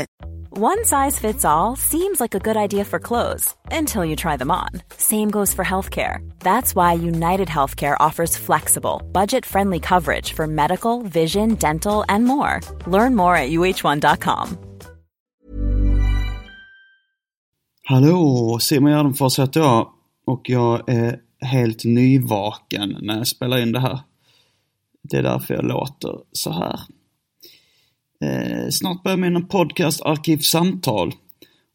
It. One size fits all seems like a good idea for clothes until you try them on. Same goes for healthcare. That's why United Healthcare offers flexible, budget friendly coverage for medical, vision, dental, and more. Learn more at uh1.com. Hallå, Simon Gärdenfors heter jag och jag är helt nyvaken när jag spelar in det här. Det är därför jag låter så här. Eh, snart börjar min podcast Arkivsamtal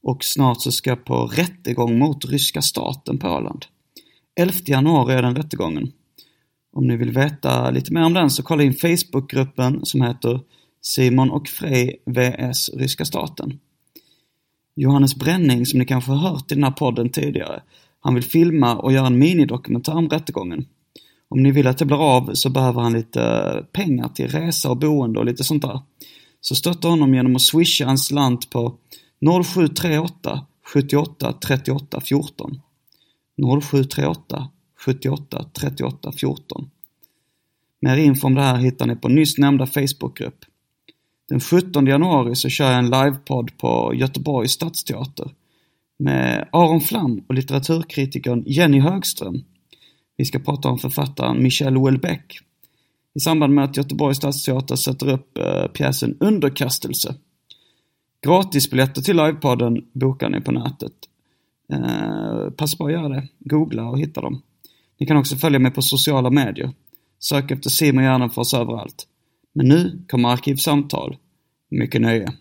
och snart så ska jag på rättegång mot ryska staten på Åland. 11 januari är den rättegången. Om ni vill veta lite mer om den så kolla in Facebookgruppen som heter Simon och Frej vs Ryska staten. Johannes Bränning, som ni kanske har hört i den här podden tidigare, han vill filma och göra en minidokumentär om rättegången. Om ni vill att det blir av så behöver han lite pengar till resa och boende och lite sånt där. Så stötta honom genom att swisha en slant på 0738 78 38 14. 0738 78 38 14. Mer info om det här hittar ni på nyss nämnda Facebookgrupp. Den 17 januari så kör jag en livepodd på Göteborgs stadsteater med Aron Flam och litteraturkritikern Jenny Högström. Vi ska prata om författaren Michel Houellebecq. I samband med att Göteborgs stadsteater sätter upp eh, pjäsen Underkastelse. Gratisbiljetter till livepodden bokar ni på nätet. Eh, passa på att göra det. Googla och hitta dem. Ni kan också följa mig på sociala medier. Sök efter Simon Gärdenfors överallt. Men nu kommer Arkivsamtal. Mycket nöje.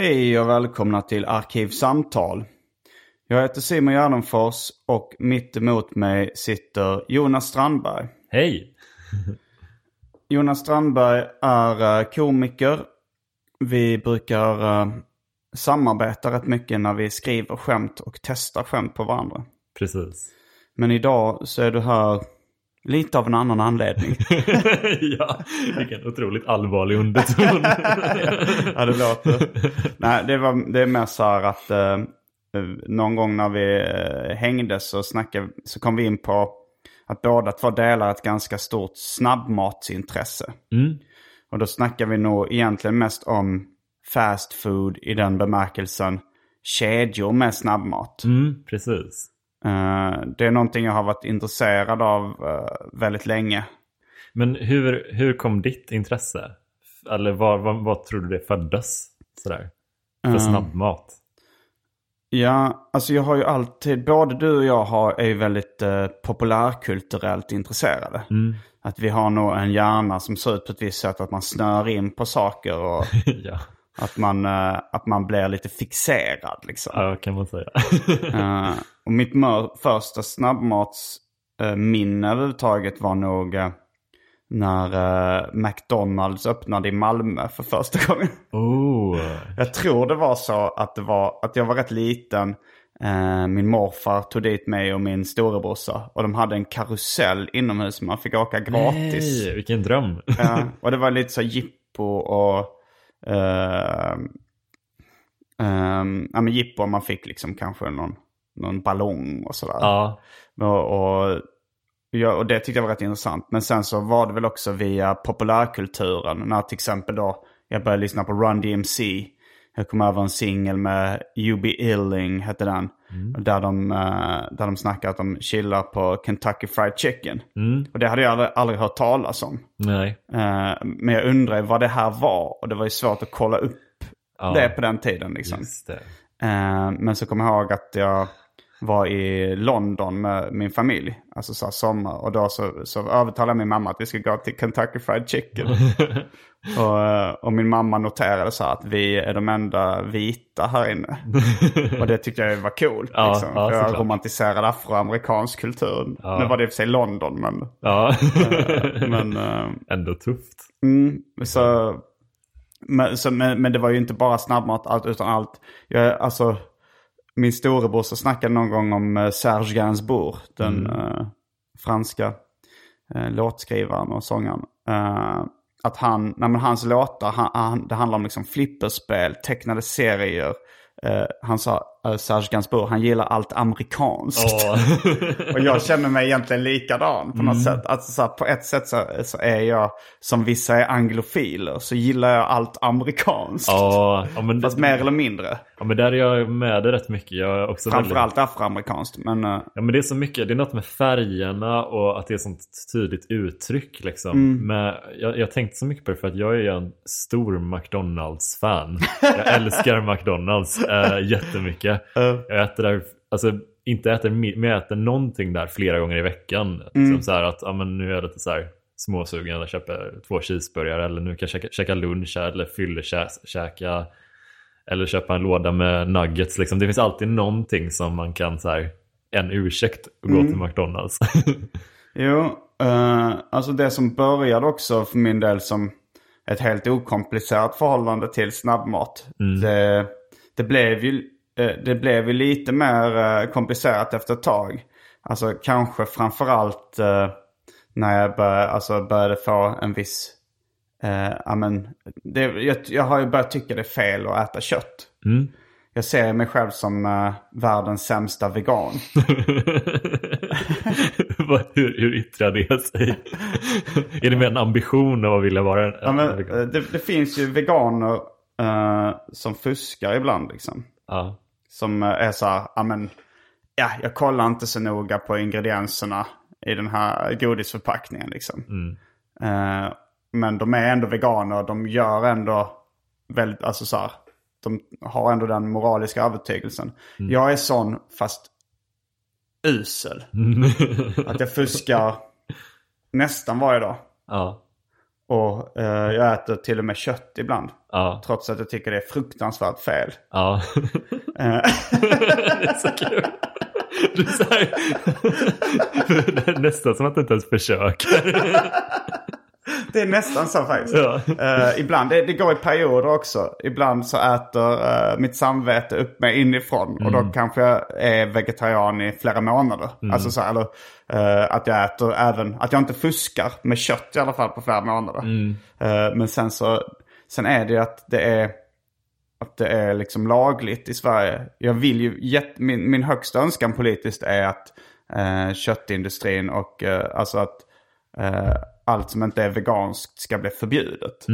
Hej och välkomna till Arkivsamtal. Jag heter Simon Gärdenfors och mitt emot mig sitter Jonas Strandberg. Hej! Jonas Strandberg är eh, komiker. Vi brukar eh, samarbeta rätt mycket när vi skriver skämt och testar skämt på varandra. Precis. Men idag så är du här lite av en annan anledning. ja, vilken otroligt allvarlig underton. ja, det låter. Nej, det, var, det är mer så här att eh, någon gång när vi eh, hängde så, snackade, så kom vi in på att båda två delar ett ganska stort snabbmatsintresse. Mm. Och då snackar vi nog egentligen mest om fast food i den bemärkelsen kedjor med snabbmat. Mm, precis. Eh, det är någonting jag har varit intresserad av eh, väldigt länge. Men hur, hur kom ditt intresse? Eller var, var, vad tror du det föddes? Sådär. För Mm. snabbmat. Ja, alltså jag har ju alltid, både du och jag har, är ju väldigt eh, populärkulturellt intresserade. Mm. Att vi har nog en hjärna som ser ut på ett visst sätt, att man snör in på saker och ja. Att man, eh, att man blir lite fixerad liksom. ja, kan man säga. Eh, och mitt första snabbmatsminne överhuvudtaget var nog eh, när McDonalds öppnade i Malmö för första gången. oh. Jag tror det var så att, det var, att jag var rätt liten. Min morfar tog dit mig och min storebrorsa. Och de hade en karusell inomhus. Man fick åka gratis. Nej, vilken dröm. Och det var lite så jippo och... Ehm, ja men jippo man fick liksom kanske någon, någon ballong och sådär. ja. Och, och, ja, och det tyckte jag var rätt intressant. Men sen så var det väl också via populärkulturen. När till exempel då jag började lyssna på Run DMC. Jag kom över en singel med UB Illing, hette den. Där, de, eh, där de snackar att de chillar på Kentucky Fried Chicken. Mm. Och det hade jag aldrig, aldrig hört talas om. Nej. Eh, men jag undrar vad det här var. Och det var ju svårt att kolla upp Ja, det på den tiden. Liksom. Eh, men så kommer jag ihåg att jag var i London med min familj. Alltså så sommar. Och då så, så övertalade min mamma att vi ska gå till Kentucky Fried Chicken. och, eh, och min mamma noterade så här att vi är de enda vita här inne. och det tyckte jag var coolt. Ja, liksom, ja, jag romantiserade afroamerikansk kultur. Nu var det i och för sig London men... Ja, men eh, ändå tufft. Mm, så, men, så, men, men det var ju inte bara snabbmat allt utan allt. Jag, alltså, min storebror så snackade någon gång om eh, Serge Gainsbourg, den eh, franska eh, låtskrivaren och sångaren. Eh, att han, nej, men hans låtar, han, han, det handlar om liksom flipperspel, tecknade serier. Eh, han sa, Serge Gainsbourg, han gillar allt amerikanskt. Ja. Och jag känner mig egentligen likadan på något sätt. Alltså, så här, på ett sätt så, så är jag, som vissa är anglofiler, så gillar jag allt amerikanskt. Ja, ja, men, Fast mer eller mindre. ja, men där är jag med det rätt mycket. Jag är också väldigt... Framförallt afroamerikanskt. Men eh, Ja men det är så mycket, det är något med färgerna och att det är sånt tydligt uttryck liksom. Mm. Men jag, jag tänkte så mycket på det för att jag är en stor McDonalds-fan. Jag älskar McDonalds äh, jättemycket. Jag äter där, alltså inte äter men jag äter någonting där flera gånger i veckan. Mm. Som så här att, ja men nu är jag lite så här småsugen, jag köper två cheeseburgare eller nu kan jag käka, käka lunch här, eller fyllekäka eller köpa en låda med nuggets. Liksom. Det finns alltid någonting som man kan så här, en ursäkt att gå till McDonalds. jo, eh, alltså det som började också för min del som ett helt okomplicerat förhållande till snabbmat. Det, det, blev ju, det blev ju lite mer eh, komplicerat efter ett tag. Alltså kanske framförallt uh, när jag började, alltså började få en viss... Uh, ja, men, det, jag, jag har ju börjat tycka det är fel att äta kött. Jag ser mig själv som uh, världens sämsta vegan. Hur, hur yttrar det sig? är det med en ambition av att vilja vara en, Ja, men, en vegan? eh, det, det finns ju veganer eh, som fuskar ibland liksom. Ja. Som eh, är så här, ja men, ja, jag kollar inte så noga på ingredienserna i den här godisförpackningen liksom. Eh, men de är ändå veganer, de gör ändå väldigt, alltså så här, de har ändå den moraliska övertygelsen. Jag är sån, fast usel. Att jag fuskar nästan varje dag. Ja. Och eh, jag äter till och med kött ibland. Ja. Trots att jag tycker det är fruktansvärt fel. Ja. Eh, det är så kul. Du är nästan som att du inte ens försöker. det är nästan så faktiskt. Ja. Eh, ibland, det, det går i perioder också. Ibland så äter eh, mitt samvete upp mig inifrån. Och då kanske jag är vegetarian i flera månader. Alltså så, här, eller eh, att jag äter även, att jag inte fuskar med kött i alla fall på flera månader. Eh, men sen så, sen är det ju att det är, att det är liksom lagligt i Sverige. Jag vill ju, jätt, min, min högsta önskan politiskt är att eh, köttindustrin och alltså att allt som inte är veganskt ska bli förbjudet.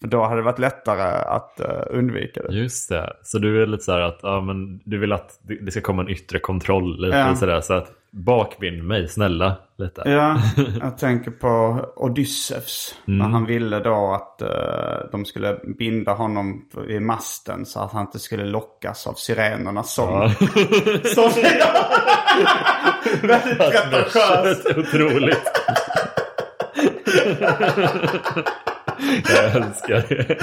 För då hade det varit lättare att undvika det. Just det. Så du är lite så här att ja, men du vill att det ska komma en yttre kontroll. Lite Ja. sådär. Så att bakbind mig, snälla. Lite. Ja, jag tänker på Odysseus. När han ville då att eh, de skulle binda honom i masten så att han inte skulle lockas av sirenernas sång. Ja. Så väldigt pretentiöst. Otroligt. Jag älskar det.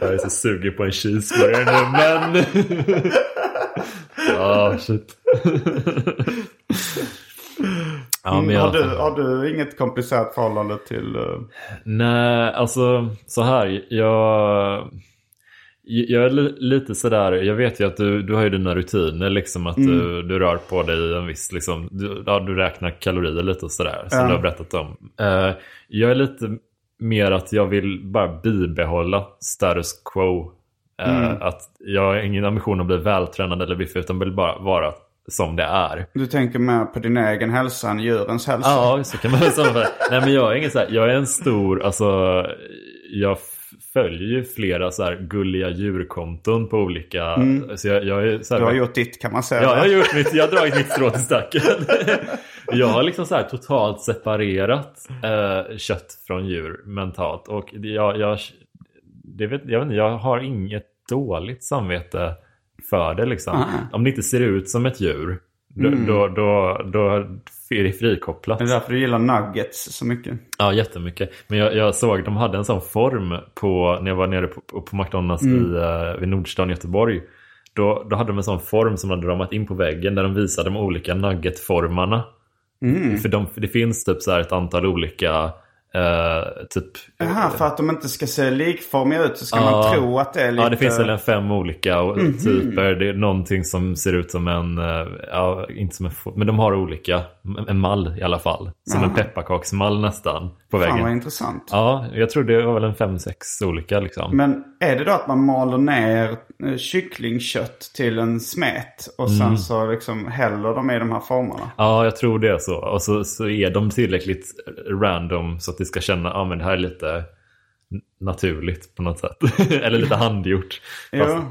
Jag är så sugen på en cheeseburgare nu, men... Ja, shit. Ja, men har, jag... du, har du inget komplicerat förhållande till... eh, Nej, alltså så här. Jag, jag är li, lite sådär. Jag vet ju att du, du har ju dina rutiner. Liksom att du, du rör på dig en viss... Liksom, du, ja, du räknar kalorier lite och sådär. Som Ja. du har berättat om. Eh, jag är lite mer att jag vill bara bibehålla status quo. Eh, Att jag har ingen ambition att bli vältränad eller biffig. Utan vill bara vara som det är. Du tänker mer på din egen hälsa än djurens hälsa? Ja, så kan man sammanfatta. Nej men jag är ingen så här, jag är en stor, alltså jag följer ju flera så här gulliga djurkonton på olika, så jag, jag är så här, Du har gjort ditt kan man säga. Ja, jag har gjort mitt, jag har dragit mitt strå till stacken. Jag har liksom så här totalt separerat eh, kött från djur mentalt och jag, jag, det vet, jag vet inte, jag har inget dåligt samvete för det liksom. Ah. Om det inte ser ut som ett djur, då, Mm. då, då, då är det frikopplat. Det är därför du gillar nuggets så mycket. Ja, jättemycket. Men jag, jag såg, de hade en sån form på, när jag var nere på, på McDonalds Mm. i, uh, vid Nordstan i Göteborg. Då, då hade de en sån form som de hade ramat in på väggen där de visade de olika nuggetformarna. Mm. För de, det finns typ så här ett antal olika, eh, typ... Jaha, för att de inte ska se likformiga ut så ska Ja. man tro att det är lite... Ja, det finns väl en fem olika och- Mhm. typer. Det är någonting som ser ut som en, eh, ja, inte som en, men de har olika, en mall i alla fall. Som en Jaha. pepparkaksmall nästan på Fan vad väggen. intressant. Ja, jag tror det var väl en fem, sex olika liksom. Men är det då att man maler ner eh, kycklingkött till en smet och sen Mm. så liksom häller de i de här formerna? Ja, jag tror det är så. Och så, så är de tillräckligt random så att det ska känna, ja men det här är lite naturligt på något sätt. Eller lite handgjort. Ja.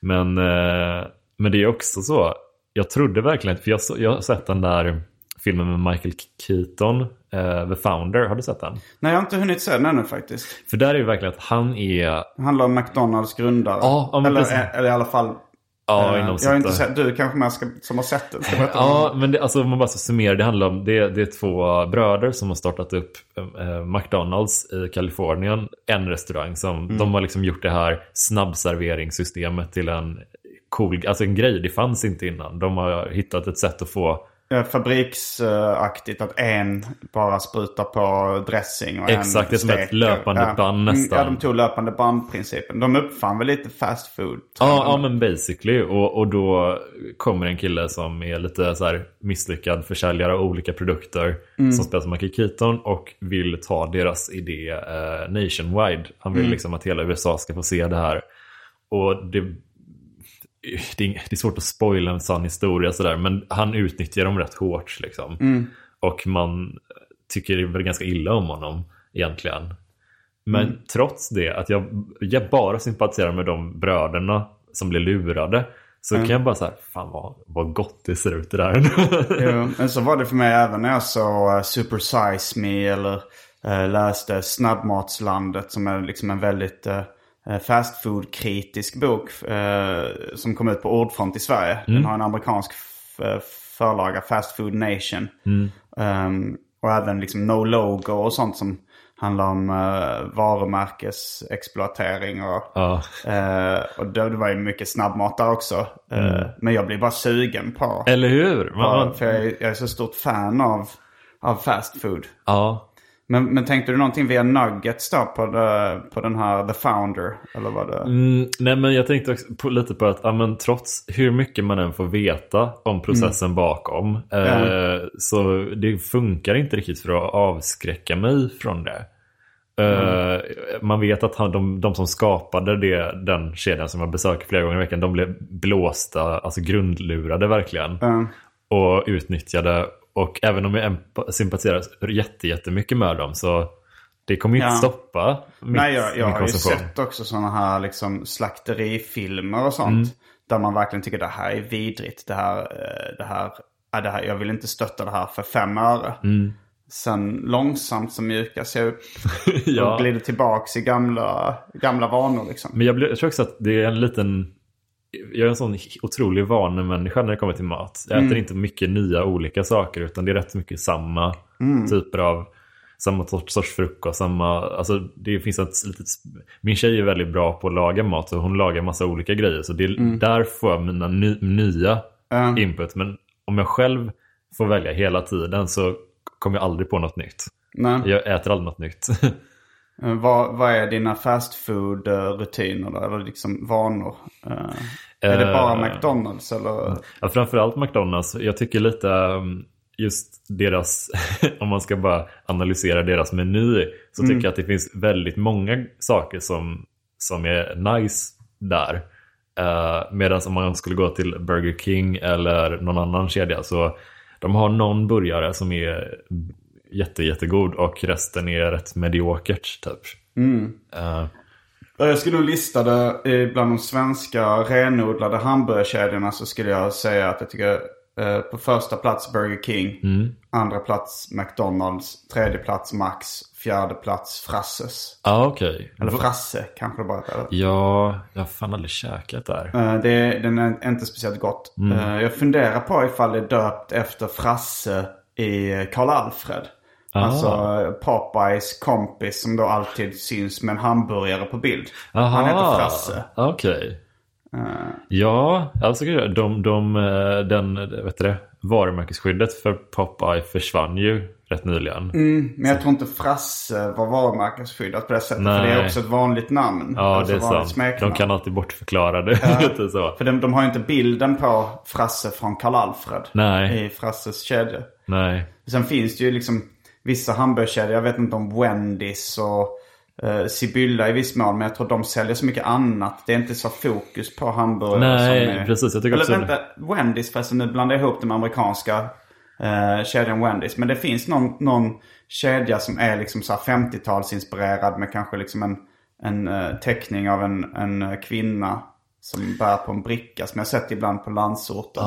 Men, eh, men det är också så. Jag trodde verkligen, för jag, jag har sett den där filmen med Michael Keaton, eh, The Founder. Har du sett den? Nej, jag har inte hunnit se den ännu faktiskt. För där är det verkligen att han är... Det handlar om McDonalds grundare. Ja, eller, precis. eller i alla fall... Ja, inom jag har inte sett, du kanske mer ska, som har sett det. Ska berätta om Ja, men det, alltså, om man bara ska summera, det handlar om, det, det är två bröder som har startat upp eh, McDonalds i Kalifornien. En restaurang som, de har liksom gjort det här snabbserveringssystemet till en cool, alltså en grej, det fanns inte innan. De har hittat ett sätt att få Fabriksaktigt att en bara sprutar på dressing och Exakt, en det är som ett löpande Ja. band Mm, nästan. Ja, de tog löpande bandprincipen. De uppfann väl lite fast food. Ja, ja men basically. Och, och då kommer en kille som är lite så här misslyckad försäljare av olika produkter som spelar som Michael Keaton och vill ta deras idé eh, nationwide. Han vill liksom att hela USA ska få se det här. Och det, det, är, svårt att spoila en sann historia sådär, men han utnyttjar dem rätt hårt liksom. Och man tycker väl ganska illa om honom egentligen. Men trots det, att jag, jag bara sympatiserar med de bröderna som blir lurade. Så kan jag bara säga, fan vad, vad gott det ser ut det där. Jo, men så var det för mig även när jag såg uh, Super Size Me eller uh, läste Snabbmatslandet som är liksom en väldigt uh, fast food-kritisk bok uh, som kom ut på Ordfront i Sverige. Den har en amerikansk eh, förlaga, Fast Food Nation. Um, och även liksom No Logo och sånt som handlar om uh, varumärkesexploatering och ja. Eh, och det, det var ju mycket snabbmat där också. Eh, Men jag blir bara sugen på... Eller hur? Man, på för jag är, jag är så stort fan av, av fast food. ja. Men, men tänkte du någonting via Nuggets då på, det, på den här The Founder? Eller vad det... Mm, nej men jag tänkte också på, lite på att ja, men trots hur mycket man än får veta om processen bakom. Eh, Så det funkar inte riktigt för att avskräcka mig från det. Eh, Man vet att han, de, de som skapade det, den kedjan som jag besöker flera gånger i veckan, de blev blåsta, alltså grundlurade verkligen. Och utnyttjade. Och även om jag sympatiserar jätte, jättemycket med dem så det kommer ju inte Ja. stoppa mitt, Nej, jag, jag har ju sett också sådana här liksom slakterifilmer och sånt. Mm. Där man verkligen tycker det här är vidrigt. Det här, eh, det här, ja, det här, jag vill inte stötta det här för fem öre. Mm. Sen långsamt så mjukas jag upp Ja. och glider tillbaks i gamla, gamla vanor liksom. Men jag, blir, jag tror också att det är en liten... Jag är en sån otrolig vanemänniska när det kommer till mat. Jag äter inte mycket nya olika saker utan det är rätt mycket samma typer av samma sorts, frukost. Samma, alltså det finns ett litet, min tjej är väldigt bra på att laga mat och hon lagar massa olika grejer. Så det är där får jag mina ny, nya Ja. input. Men om jag själv får välja hela tiden så kommer jag aldrig på något nytt. Nej. Jag äter aldrig något nytt. Eh, Vad, vad är dina fast food-rutiner då? Eller liksom vanor? Eh, är det bara Eh, McDonalds eller? Ja, framförallt McDonalds. Jag tycker lite um, just deras, om man ska bara analysera deras meny, så tycker jag att det finns väldigt många saker som, som är nice där. Uh, Medan om man skulle gå till Burger King eller någon annan kedja så de har någon burgare som är jätte, jättegod och resten är rätt mediokert typ. Eh, Ja, Jag skulle nog lista det bland de svenska renodlade hamburgerkedjorna så skulle jag säga att jag tycker eh, på första plats Burger King. Andra plats McDonalds. Tredje plats Max. fjärde plats Frasses. Ja, okej. Eller Frasse kanske det bara heter. Ja, jag har fan aldrig käkat där. Eh, det, den är inte speciellt gott. Eh, Jag funderar på ifall det är döpt efter Frasse i Karl Alfred. Alltså eh, Popeyes kompis som då alltid syns med en hamburgare på bild. Han heter Frasse. Okej. Ja, alltså de, de, eh, den, vet du det, varumärkesskyddet för Popeye försvann ju rätt nyligen. Mm, men jag tror inte Frasse var varumärkesskyddat på det sättet. För Nej. det är också ett vanligt namn. Ja, alltså det är sant. smeknamn. De kan alltid bortförklara det. lite så. För de, de har ju inte bilden på Frasse från Karl Alfred. Nej. I Frasses kedja. Nej. Sen finns det ju liksom vissa hamburgerkedjor. Jag vet inte om Wendys och uh, Sibylla i viss mån. Men jag tror de säljer så mycket annat. Det är inte så fokus på hamburgare Nej, som är... precis. Jag tycker Eller också- vänta, Wendys förresten. Nu blandar jag ihop den med amerikanska uh, kedjan Wendys. Men det finns någon, någon kedja som är liksom så här 50-talsinspirerad med kanske liksom en, en eh, teckning av en, en eh, kvinna som bär på en bricka som jag sett ibland på landsorten.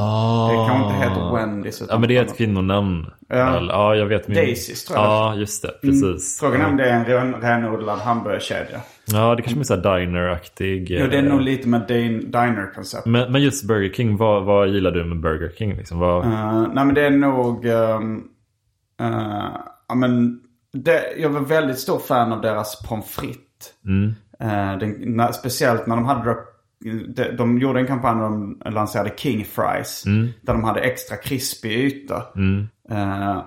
Det kanske inte heter Wendys. Ah. Ja, men det är ett kvinnonamn. Ja. Ja, jag vet. Min... Daisys, tror jag. Ja, just det. Precis. Frågan är om det är en ren, renodlad hamburgerkedja. Ja, det kanske är så här diner-aktig. Jo, det är eh, nog lite med din, diner-koncept. Men, men just Burger King, vad, vad gillar du med Burger King? Liksom? Vad... Uh, nej men det är nog... ehm, eh, ja men... Det, jag var väldigt stor fan av deras pommes frites. Eh, den, när, speciellt när de hade... De, de gjorde en kampanj när de lanserade King Fries. Där de hade extra krispig yta. Eh,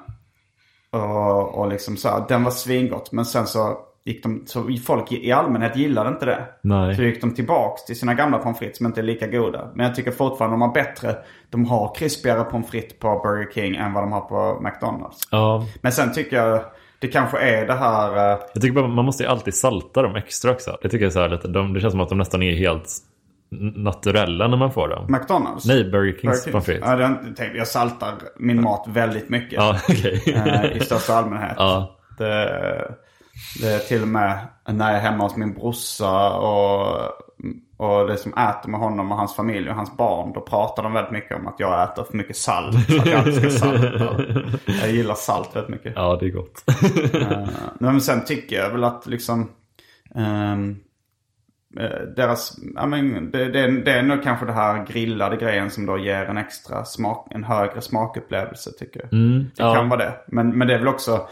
och, och liksom så här, den var svingott. Men sen så gick de... Så folk i allmänhet gillade inte det. Nej. Så gick de tillbaks till sina gamla pommes frites som inte är lika goda. Men jag tycker fortfarande de har bättre. De har krispigare pommes frites på Burger King än vad de har på McDonalds. Ja, Men sen tycker jag det kanske är det här... eh, jag tycker bara man måste ju alltid salta dem extra också. Det tycker jag är så här lite, de, det känns som att de nästan är helt naturella när man får dem. McDonalds. Nej, Burger Kings pommes frites. Ja, har jag saltar min mat väldigt mycket. Ja, okej. eh, I största allmänhet. Ja. Det, det är till och med när jag är hemma hos min brorsa och, och det som äter med honom och hans familj och hans barn. Då pratar de väldigt mycket om att jag äter för mycket salt. Att jag salt. Jag gillar salt väldigt mycket. ja, det är gott. Eh, men sen tycker jag väl att liksom eh, deras, ja men det, det, det är nog kanske det här grillade grejen som då ger en extra smak, en högre smakupplevelse tycker jag. det Mm, ja. kan vara det. Men, men det är väl också,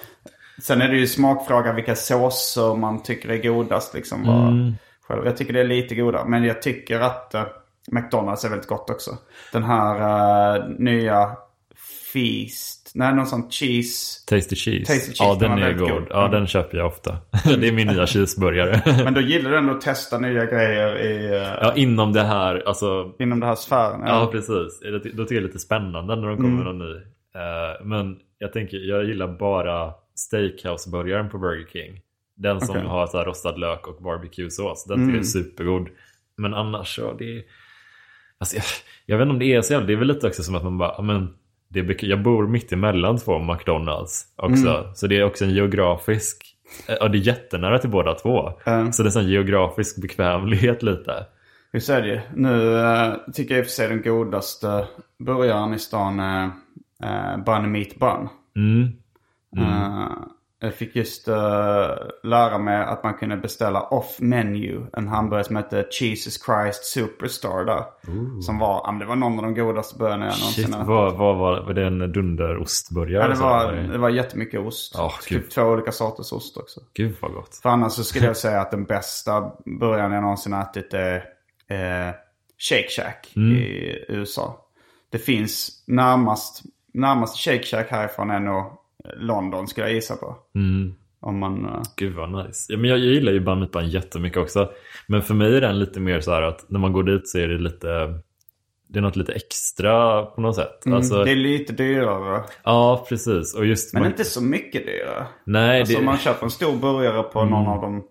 sen är det ju smakfråga vilka såser man tycker är godast liksom. Mm. själv. Jag tycker det är lite godare. Men jag tycker att eh, McDonalds är väldigt gott också. Den här eh, nya Feast, nej någon sån cheese. Tasty cheese. Tasty cheese, ja, den är god. god. Ja, Mm. den köper jag ofta. det är min nya cheeseburgare. Men då gillar du ändå att testa nya grejer i, eh, ja, inom det här, alltså inom den här sfären. Ja, precis. Det- Då tycker jag det är lite spännande när de kommer Mm. med någon ny. Eh, men jag tänker, jag gillar bara steakhouse-burgaren på Burger King. Den som. Mm. har så rostad lök och barbecue-sås. Den tycker jag är supergod. Men annars så, det är... Alltså, jag, jag vet inte om det är så jävla, det är väl lite också som att man bara, ja, men det är, jag bor mitt emellan två McDonalds också. Mm. Så det är också en geografisk, eh, ja det är jättenära till båda två. Mm. Så det är en sån geografisk bekvämlighet lite. Hur säger det? Nu eh, tycker jag i och för sig den godaste burgaren i stan är uh, Bunny Meat Bun. Mm. Eh, jag fick just eh, lära mig att man kunde beställa off menu. En hamburgare som hette Jesus Christ Superstar där. Som var, det var någon av de godaste burgarna jag någonsin Shit, ätit. vad, vad var, var det en dunderostburgare? Ja, det Så var, det- var jättemycket ost. Åh, typ två olika sorters ost också. Gud vad gott. För annars så skulle jag säga att den bästa burgaren jag någonsin ätit är eh, Shake Shack i USA. Det finns närmast, närmast Shake Shack härifrån är nog London skulle jag gissa på. Om man... eh, Gud vad nice. Ja, men jag, jag gillar ju Bun jättemycket också. Men för mig är den lite mer så här att när man går dit så är det lite det är något lite extra på något sätt. Alltså, Det är lite dyrare. Ja, precis. Och just Men man, inte så mycket dyrare. Nej, Alltså det, om man köper en stor burgare på någon av de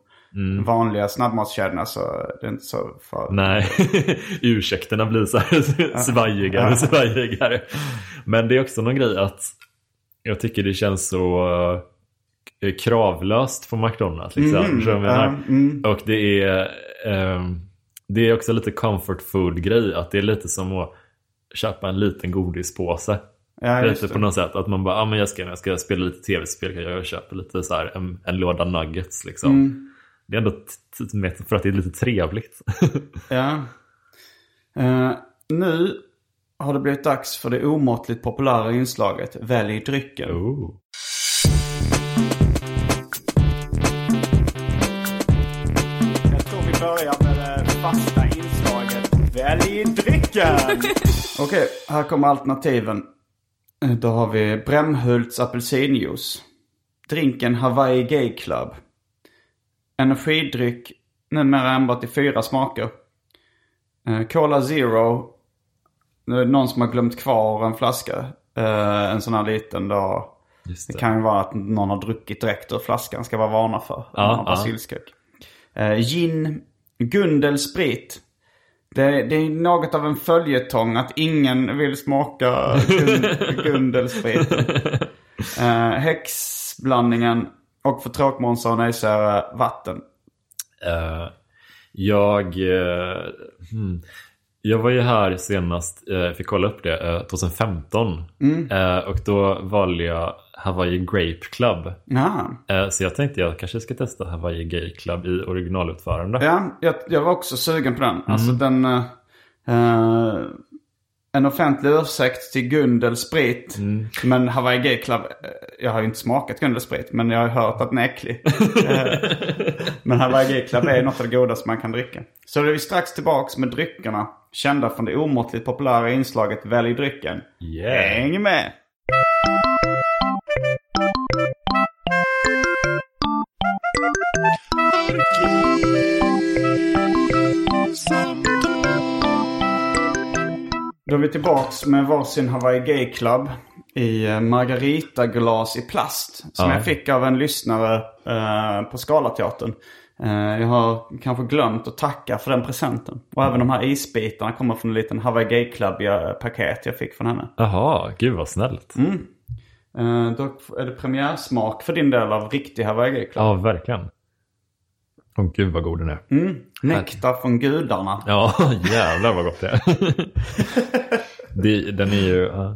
vanliga snabbmatskedjorna så är det inte så för... Nej, ursäkterna blir så här svajigare och svajigare. Men det är också någon grej att jag tycker det känns så eh, kravlöst på McDonalds. Liksom. Mm, jag ja, menar? Och det är, ehm, det är också lite comfort food grej. Att det är lite som att köpa en liten godispåse. Ja, Lite på något sätt. Att man bara, ja men jag ska, jag ska spela lite tv-spel. Jag köper lite så här en, en låda nuggets liksom. Mm. Det är ändå för att det är lite trevligt. Ja. Eh, nu har det blivit dags för det omåttligt populära inslaget Välj drycken. oh. Jag tror vi börjar med det fasta inslaget Välj drycken! Okej, här kommer alternativen. Eh, Då har vi Brämhults apelsinjuice. Drinken Hawaii Gay Club. Energidryck numera enbart i fyra smaker. Eh, Cola Zero. Nu är det någon som har glömt kvar en flaska. Eh, en sån här liten då. Det det. kan ju vara att någon har druckit direkt ur flaskan. Ska vara varna för. Ja, basilskräck. Eh, gin, Gundel sprit. Det, det är något av en följetong att ingen vill smaka gun, Gundelspriten. Eh, häxblandningen och för tråkmånsar och nejsägare vatten. Eh, jag, eh, hmm. Jag var ju här senast, uh, fick kolla upp det, eh, 2015. Mm. Eh, och då valde jag Hawaii Grape Club. Eh, så jag tänkte jag kanske ska testa Hawaii Gay Club i originalutförande. ja jag, jag var också sugen på den. Mm. Alltså den... eh, eh, en offentlig ursäkt till Gundel sprit. Mm. Men Hawaii Gay Club, eh, jag har ju inte smakat Gundel sprit. Men jag har hört att den är äcklig. Eh, men Hawaii Gay Club är något av det godaste man kan dricka. Så då är vi strax tillbaks med dryckerna. Kända från det omåttligt populära inslaget Välj drycken. Yeah. Häng med! Då är vi tillbaks med varsin Hawaii Gay Club i eh, margaritaglas i plast. Som Ja. jag fick av en lyssnare eh, på Scalateatern. Eh, jag har kanske glömt att tacka för den presenten. Och även de här isbitarna kommer från en liten Hawaii Gay Club-paket jag fick från henne. Jaha, gud vad snällt. Mm. Eh, då är det premiärsmak för din del av riktig Hawaii Gay Club. Ja, verkligen. Åh gud vad god den är. Mm. Nektar från gudarna. Ja, jävlar vad gott det är. det, den är ju... ja.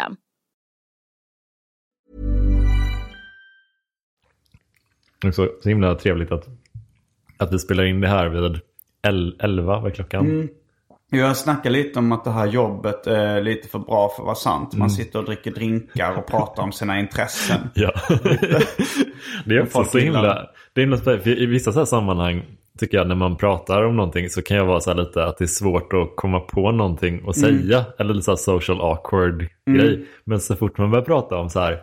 Också så himla trevligt att, att vi spelar in det här vid el- 11, vad är klockan? Jag snackar lite om att det här jobbet är lite för bra för att vara sant. Man sitter och dricker drinkar och pratar om sina intressen. Ja. det är också så himla... Det är för I vissa så här sammanhang tycker jag när man pratar om någonting så kan jag vara så här lite att det är svårt att komma på någonting att säga. Eller lite så social awkward grej. Men så fort man börjar prata om så här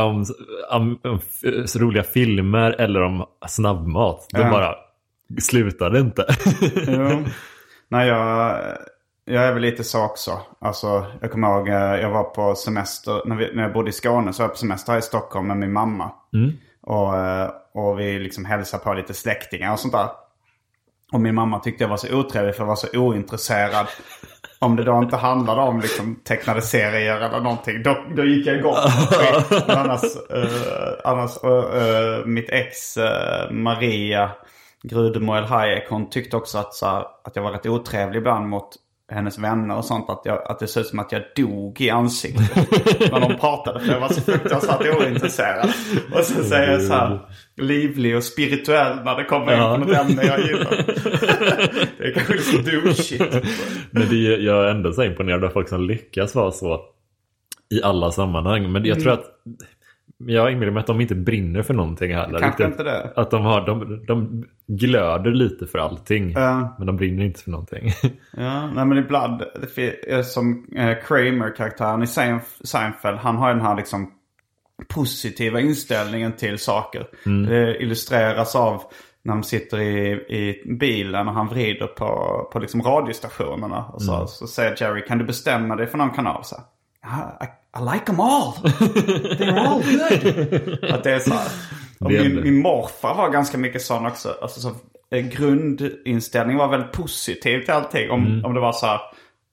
om, om, om så roliga filmer eller om snabbmat. Då Ja. bara slutar det inte. Jo. Nej, jag, jag är väl lite så också. Alltså, jag kommer ihåg, eh, jag var på semester, när, vi, när jag bodde i Skåne så var jag på semester här i Stockholm med min mamma. Och, eh, och vi liksom hälsade på lite släktingar och sånt där. Och min mamma tyckte jag var så otrevlig för jag var så ointresserad. Om det då inte handlade om liksom tecknade serier eller någonting. Då, då gick jag igång. Men annars, eh, annars eh, eh mitt ex eh, Maria Grudemo El Hayek, hon tyckte också att, så här, att jag var rätt otrevlig ibland mot hennes vänner och sånt. Att, jag, att det såg ut som att jag dog i ansiktet när de pratade. För jag var så fruktansvärt ointresserad. Och så säger jag så här livlig och spirituell när det kommer in på något ämne jag gillar. det är kanske lite douchigt. Men det, jag är ändå så imponerad av folk som lyckas vara så i alla sammanhang. Men jag tror att jag inbillar mig att de inte brinner för någonting heller. Kanske inte det. Att de, har, de, de glöder lite för allting. Ja. Men de brinner inte för någonting. Ja, nej men ibland, är som eh, Kramer-karaktären i Seinf- Seinfeld, han har den här liksom positiva inställningen till saker. Det illustreras av när de sitter i, i bilen och han vrider på, på liksom radiostationerna. Och så, så säger Jerry, kan du bestämma dig för någon kanal? Så, "Ah, I, like them all. They're all good. Att det är så här. Och min, min morfar var ganska mycket sån också. Alltså, så, grundinställningen var väldigt positiv till allting. Om, om det var så här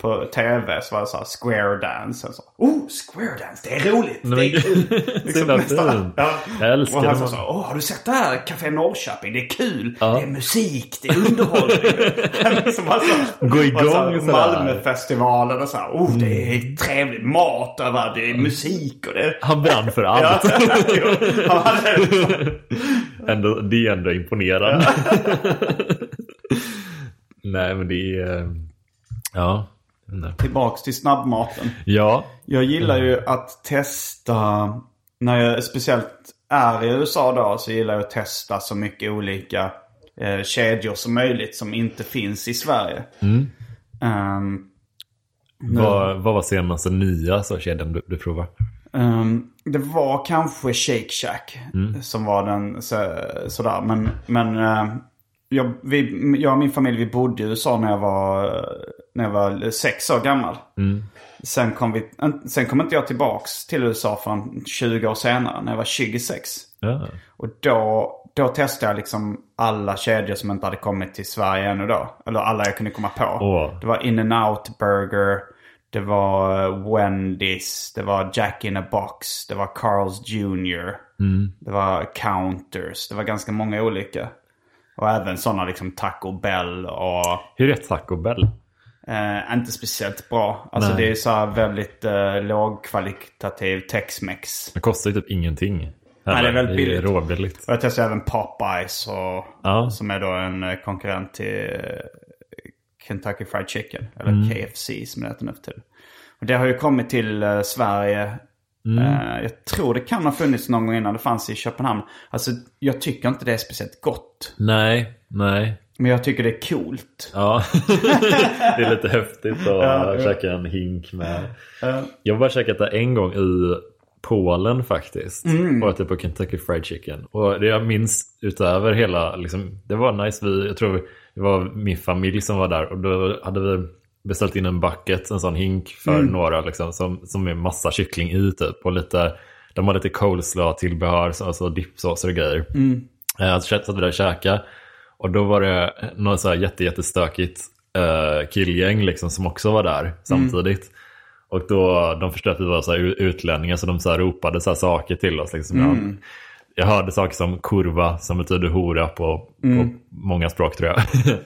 på tv så var det så här square dance. Och så, oh, square dance, det är roligt. Det är kul. Så Liksom nästan. Ja. Jag älskar och han det. så, åh, har du sett det här? Café Norrköping, det är kul. Ja. Det är musik, det är underhållning. liksom alltså, Gå igång så sådär. Malmöfestivalen och så här, oh, det är trevligt mat över, det är musik och det Han brann för Ja, allt. hade- Ändå, det är ändå imponerande. Nej men det är... eh, Ja. Tillbaks till snabbmaten. Ja. Jag gillar ju att testa, när jag speciellt är i USA då, så gillar jag att testa så mycket olika eh, kedjor som möjligt som inte finns i Sverige. Ehm, Vad, vad var senaste nya så kedjan du, du provar? ehm, det var kanske Shake Shack som var den så, sådär. Men, men eh, jag, vi, jag och min familj vi bodde i USA när jag var, när jag var sex år gammal. Sen, kom vi, sen kom inte jag tillbaks till USA förrän 20 år senare när jag var 26. Ja. Och då, då testade jag liksom alla kedjor som inte hade kommit till Sverige ännu då. Eller alla jag kunde komma på. Åh. Det var In-N-Out Burger. Det var Wendy's. Det var Jack in a Box. Det var Carl's Jr. Det var Counters. Det var ganska många olika. Och även sådana liksom Taco Bell och Hur är Taco Bell? eh, inte speciellt bra. Alltså Nej. det är så här väldigt eh, lågkvalitativ Tex-Mex. Det kostar ju typ ingenting. Nej, det är väldigt billigt. Det är råbilligt. Och jag testade även Popeyes och, Ja. som är då en eh, konkurrent till eh, Kentucky Fried Chicken. Eller KFC som det heter nu för tiden. Och det har ju kommit till eh, Sverige. Eh, jag tror det kan ha funnits någon gång innan det fanns i Köpenhamn. Alltså jag tycker inte det är speciellt gott. Nej, nej. Men jag tycker det är coolt. Ja, det är lite häftigt att Ja, käka en hink med. Eh, Jag har bara käkat det en gång i Polen faktiskt. Mm. Och ätit på Kentucky Fried Chicken. Och det jag minns utöver hela, liksom, det var nice. Vi, jag tror det var min familj som var där. Och då hade vi beställt in en bucket, en sån hink för Mm. några liksom. Som, som är massa kyckling i typ. Och lite, de har lite coleslaw-tillbehör, så- alltså dippsåser och grejer. Mm. Eh, Så satt vi där och käkade. Och då var det något så här jätte, jättestökigt uh, killgäng liksom som också var där samtidigt. Och då, de förstod att vi var så här utlänningar så de så här ropade så här saker till oss. Liksom. Jag, jag hörde saker som kurva som betyder hora på, på många språk tror jag.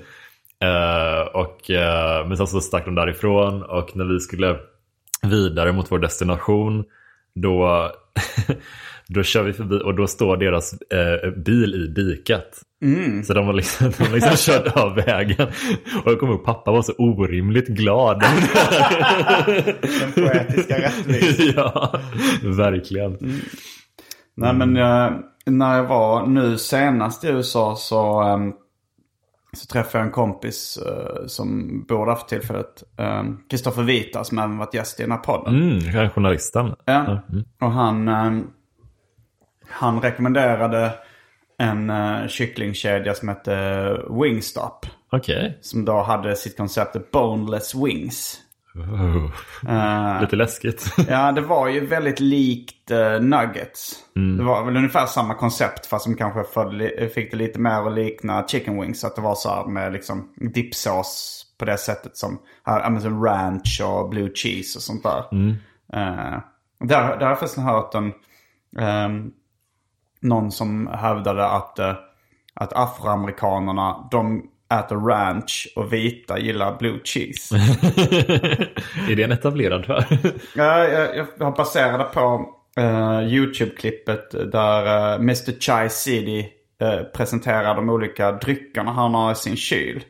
Eh, och, eh, men sen så stack de därifrån och när vi skulle vidare mot vår destination då, då kör vi förbi och då står deras eh, bil i diket. Så de har liksom, de har liksom kört av vägen. Och jag kommer ihåg pappa var så orimligt glad. den poetiska rättvisan. ja, verkligen. Nej men eh, när jag var nu senast i USA så, ehm, så träffade jag en kompis eh, som bor där för tillfället. Kristoffer Vita som även varit gäst i den här podden. Mm, journalisten. Ja. Och han, ehm, han rekommenderade en uh, kycklingkedja som hette Wingstop. Okej. Som då hade sitt koncept Boneless Wings. Oh. Lite läskigt. Ja, det var ju väldigt likt eh, Nuggets. Det var väl ungefär samma koncept fast som kanske för, fick det lite mer att likna chicken wings. Att det var så här med liksom dipsås på det sättet som, men som ranch och blue cheese och sånt där. Eh, där, där har jag förresten hört en, ehm, någon som hävdade att, eh, att afroamerikanerna, de äter ranch och vita gillar blue cheese. är det en etablerad för? Ja, jag, jag baserade på eh, YouTube-klippet där uh, Mr Chai City eh, presenterar de olika dryckerna han har i sin kyl.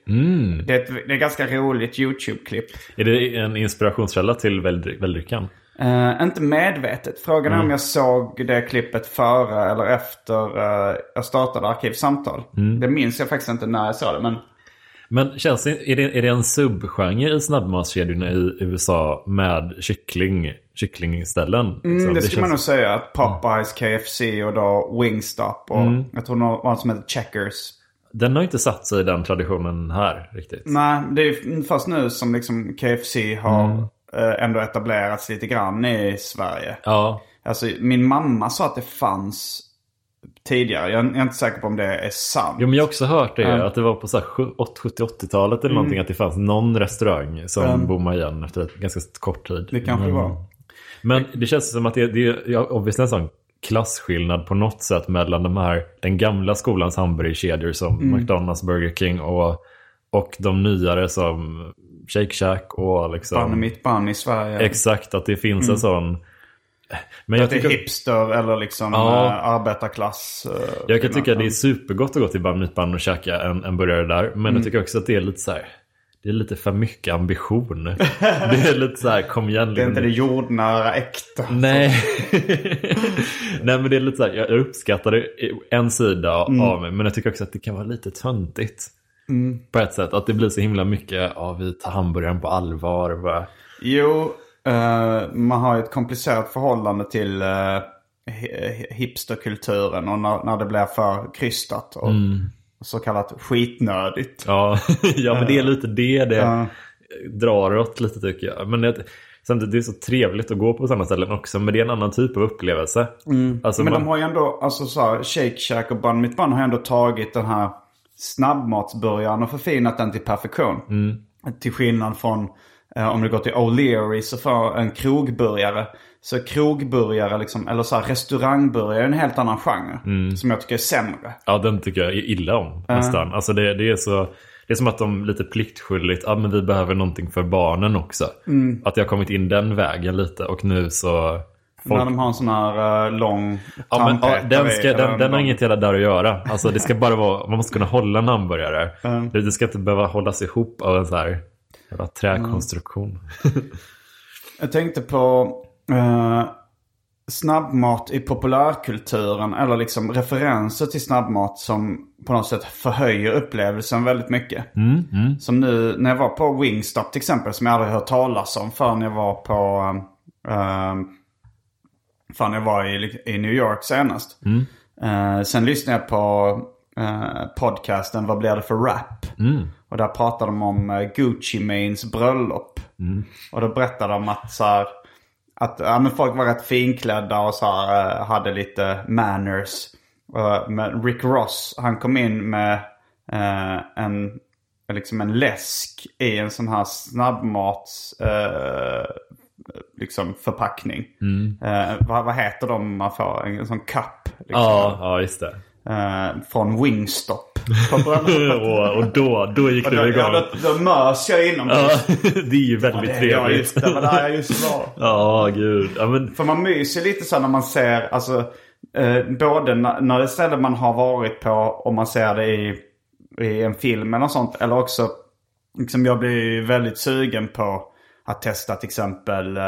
Det, är ett, det är ett ganska roligt YouTube-klipp. Är det en inspirationskälla till väldry- väldryckan? Eh, inte medvetet. Frågan är om jag såg det klippet före eller efter eh, jag startade Arkivsamtal. Det minns jag faktiskt inte när jag såg det. Men Men känns det, är, det, är det en subgenre i snabbmatskedjorna i USA med kyckling, kycklingställen? mm, liksom? det skulle man nog säga. Att Popeyes, KFC och då Wingstop och jag tror någon någon som heter Checkers. Den har inte satt sig i den traditionen här riktigt. Nej, det är först nu som liksom KFC har eh, ändå etablerats lite grann i Sverige. Ja, Alltså min mamma sa att det fanns tidigare. Jag är inte säker på om det är sant. jo, men jag har också hört det. Ja. Att det var på så här 70-80-talet eller någonting. Att det fanns någon restaurang som bommade igen efter ett ganska kort tid. Det kanske det var. Men det känns som att det, det är obviously en sån klasskillnad på något sätt mellan de här, den gamla skolans hamburgerkedjor som Mm. McDonalds, Burger King och, och de nyare som Shake Shack och liksom... Banne mitt bann i Sverige. Exakt, att det finns en sån... Men jag det är tycker, hipster eller liksom Ja. eh, arbetarklass. eh, jag kan tycka att det är skillnad. supergott att gå till Bun Meat Bun och käka en, en burgare där. Men Mm. jag tycker också att det är lite så här... Det är lite för mycket ambition. det är lite så här, kom igen. Det är inte det jordnära äkta. Nej. Nej men det är lite så här, jag jag uppskattar det en sida Mm. av mig. Men jag tycker också att det kan vara lite töntigt. På ett sätt. Att det blir så himla mycket, ja vi tar hamburgaren på allvar. Bara. Jo, eh, man har ju ett komplicerat förhållande till uh, hipsterkulturen. Och när, när det blir för krystat och så kallat skitnödigt. Ja, ja men det är lite det det Ja. drar åt lite tycker jag. Men det, samtidigt det är så trevligt att gå på sådana ställen också. Men det är en annan typ av upplevelse. Alltså, Men man, de har ju ändå, alltså så här, Shake Shack och Bun Mitt Bun har ju ändå tagit den här snabbmatsburgaren och förfinat den till perfektion. Till skillnad från eh, om du går till O'Learys och får en krogburgare. Så krogburgare, liksom, eller så här, restaurangburgare är en helt annan genre. Som jag tycker är sämre. Ja, den tycker jag illa om nästan. Alltså det, det är så... Det är som att de lite pliktskyldigt, ja men vi behöver någonting för barnen också. Att jag har kommit in den vägen lite och nu så... När de har en sån här eh, lång Ja, men, ja, den, ska, den, en den har inget jävla där att göra. Alltså det ska bara vara, man måste kunna hålla en hamburgare. Det, det ska inte behöva hållas ihop av en så här jävla träkonstruktion. Jag tänkte på eh, snabbmat i populärkulturen. Eller liksom referenser till snabbmat som på något sätt förhöjer upplevelsen väldigt mycket. Som nu när jag var på Wingstop till exempel. Som jag aldrig hört talas om förrän jag var på... Uh, förrän jag var i, i New York senast. Eh, sen lyssnade jag på eh, podcasten Vad blir det för rap? Och där pratade de om uh, Gucci Manes bröllop. Och då berättade de att så här, att ja, men folk var rätt finklädda och så här, hade lite manners. Uh, men Rick Ross, han kom in med en, liksom en läsk i en sån här snabbmats liksom förpackning. Eh, vad, vad heter de man får? En, sån cup. Liksom, Ja, ja just det. eh, från Wingstop. Och, och då, då gick Och det då, igång. ja, då, då mös jag inom Ja, det är ju väldigt det, ja, trevligt. just det. var där jag just var. Ja, gud. Ja, men, För man myser lite så när man ser, alltså eh, både när, när det är ställen man har varit på och man ser det i, i en film eller något sånt. Eller också, liksom jag blir väldigt sugen på att testa till exempel eh,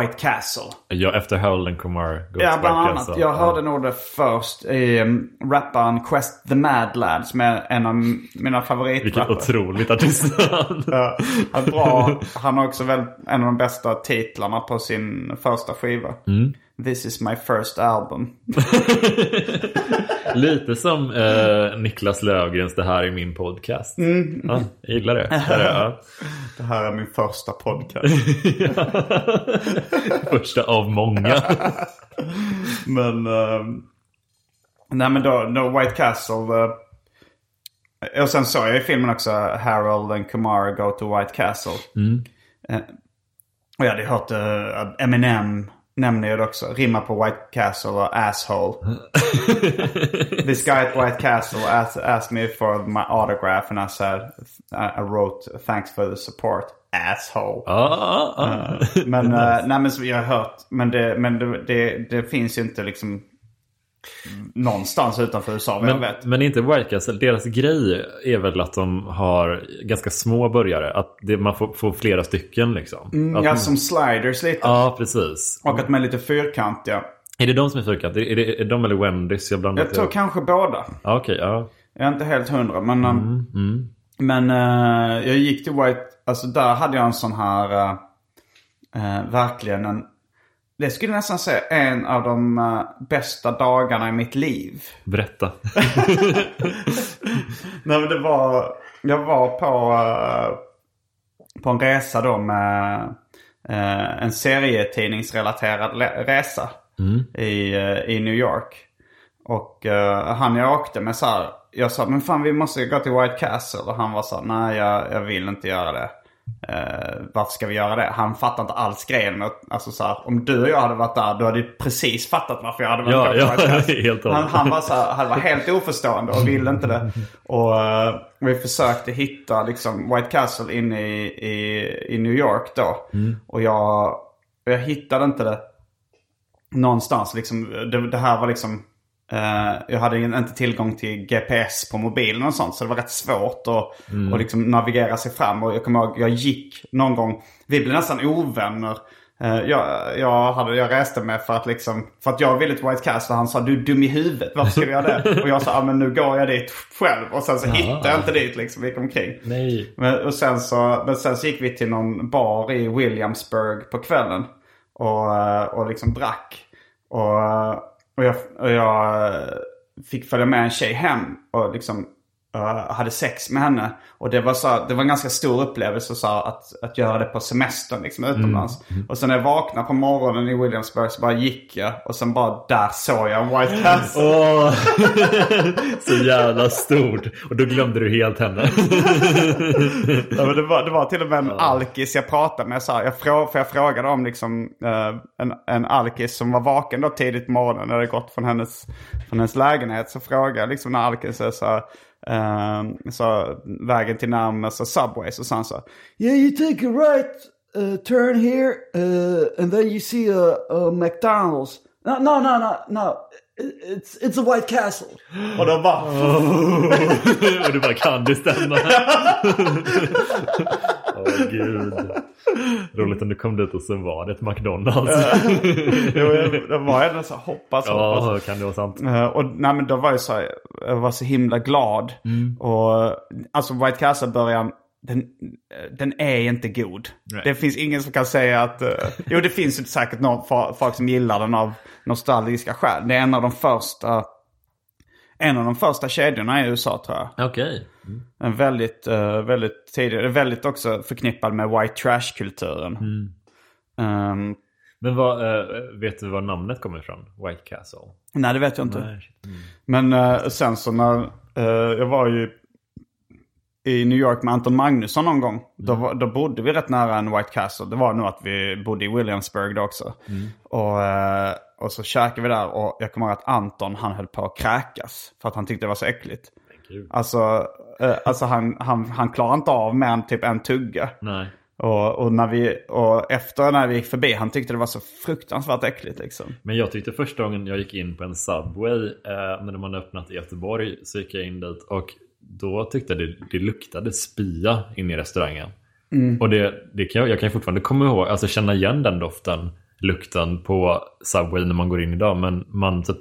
White Castle. ja, efter Howlin' Kumar Ja, bland annat. alltså. Jag hörde nog det först i um, rapparen Quest the Mad Lad som är en av mina Vilket favoritrappare. otroligt artistnamn. Ja, han, bra. han har också väl en av de bästa titlarna på sin första skiva. Mm. This is my first album. Lite som eh, Niklas Löfgrens Det här är min podcast. Mm. Ja, jag gillar det. Är det ja. Det här är min första podcast. Första av många. men... ehm, nej men då, då White Castle. eh, och sen såg jag i filmen också Harold and Kumar go to White Castle. Eh, och jag hade hört uh, Eminem nämner ju det också. Rimmar på White Castle och asshole. This guy at White Castle asked, asked me for my autograph and I said I wrote thanks for the support. Asshole. Ja, ja, ja. Men, eh, nej, men så jag har hört. Men, det, men det, det, det finns ju inte liksom någonstans utanför USA vad jag Men, vet. men inte White Castle. Deras grej är väl att de har ganska små burgare. Att det, man får, får flera stycken liksom. att, Mm, Ja, som sliders lite. ja, precis. Och att de är lite fyrkantiga. Är det de som är fyrkantiga? Är det är de eller Wendys? Jag blandar Jag tror kanske båda. Ja, okej. ja. Jag är inte helt hundra. Men, um, Mm, men eh, jag gick till White... Alltså där hade jag en sån här... eh, eh, verkligen en... Det skulle nästan säga en av de eh, bästa dagarna i mitt liv. Berätta. Nej men det var... Jag var på, eh, på en resa då med eh, en serietidningsrelaterad resa i, eh, i New York. Och han jag åkte med så här, jag sa men fan vi måste gå till White Castle. Och han var så här, nej jag, jag vill inte göra det. Eh, varför ska vi göra det? Han fattade inte alls grejen. med- Alltså så här, om du och jag hade varit där, du hade precis fattat varför jag hade varit Ja, på ja, han, han var så här, han var helt oförstående och ville inte det. Och eh, vi försökte hitta liksom White Castle inne i, i, i New York då. Och jag, jag hittade inte det någonstans. Liksom, det, det här var liksom... eh, jag hade inte tillgång till GPS på mobilen och sånt. Så det var rätt svårt att att liksom navigera sig fram. Och jag kommer ihåg, jag gick någon gång. Vi blev nästan ovänner. Eh, jag, jag, hade, jag reste med för att liksom, för att jag ville till White Castle. Han sa du är dum i huvudet, varför ska du göra det? Och jag sa, ah, men nu går jag dit själv. Och sen så hittade jag inte dit liksom, gick omkring. Nej. Men, och sen så, men sen så gick vi till någon bar i Williamsburg på kvällen. Och, eh, och liksom drack. Och, och, jag, och jag eh, fick följa med en tjej hem och liksom hade sex med henne. Och det var, så, det var en ganska stor upplevelse så, att, att göra det på semestern liksom, utomlands. Och sen när jag vaknade på morgonen i Williamsburg så bara gick jag. Och sen bara där såg jag en White Castle. Åh, så jävla stort. Och då glömde du helt henne. Ja, det, var, det var till och med en alkis jag pratade med. Så här, jag, frå, för jag frågade om liksom, eh, en, en alkis som var vaken då tidigt på morgonen när det gått från hennes, från hennes lägenhet. Så frågade jag liksom när alkisen så, här, eh, så vägen till närmaste Subway. Så sa han så här, Yeah you take a right uh, turn here uh, and then you see a, a McDonald's. No, no, no, no, no. It's, it's a White Castle. Och då bara... och du bara, kan det stämma? Åh gud. Roligt om du kom dit och så var det ett McDonalds. Jo, jag- det var ändå så hoppas, hoppas. Ja, kan det vara sant? Eh, och nej, men då var jag så, här, jag var så himla glad. Och alltså White Castle-början, den, den är inte god. Nej. Det finns ingen som kan säga att... eh, jo, det finns ju säkert någon, folk som gillar den av nostalgiska skäl. Det är en av de första... En av de första kedjorna i USA tror jag. Okej. En väldigt, uh, väldigt tidig, väldigt också förknippad med white trash-kulturen. Ehm, Men vad, eh, vet du var namnet kommer ifrån? White Castle? nej, det vet jag inte. Nej. Mm. Men eh, sen så när jag var ju i New York med Anton Magnusson någon gång. Då, var, då bodde vi rätt nära en White Castle. Det var nog att vi bodde i Williamsburg då också. Och, eh, och så käkade vi där och jag kommer ihåg att Anton han höll på att kräkas. För att han tyckte det var så äckligt. Alltså, eh, alltså han, han, han klarade inte av mer än typ en tugga. Nej. Och, och, när vi, och efter när vi gick förbi, han tyckte det var så fruktansvärt äckligt liksom. Men jag tyckte första gången jag gick in på en Subway eh, när man öppnat i Göteborg så gick jag in dit och då tyckte jag det, det luktade spya in i restaurangen. Och det, det kan jag, jag kan fortfarande komma ihåg, alltså känna igen den doften, lukten på Subway när man går in idag. Men man typ,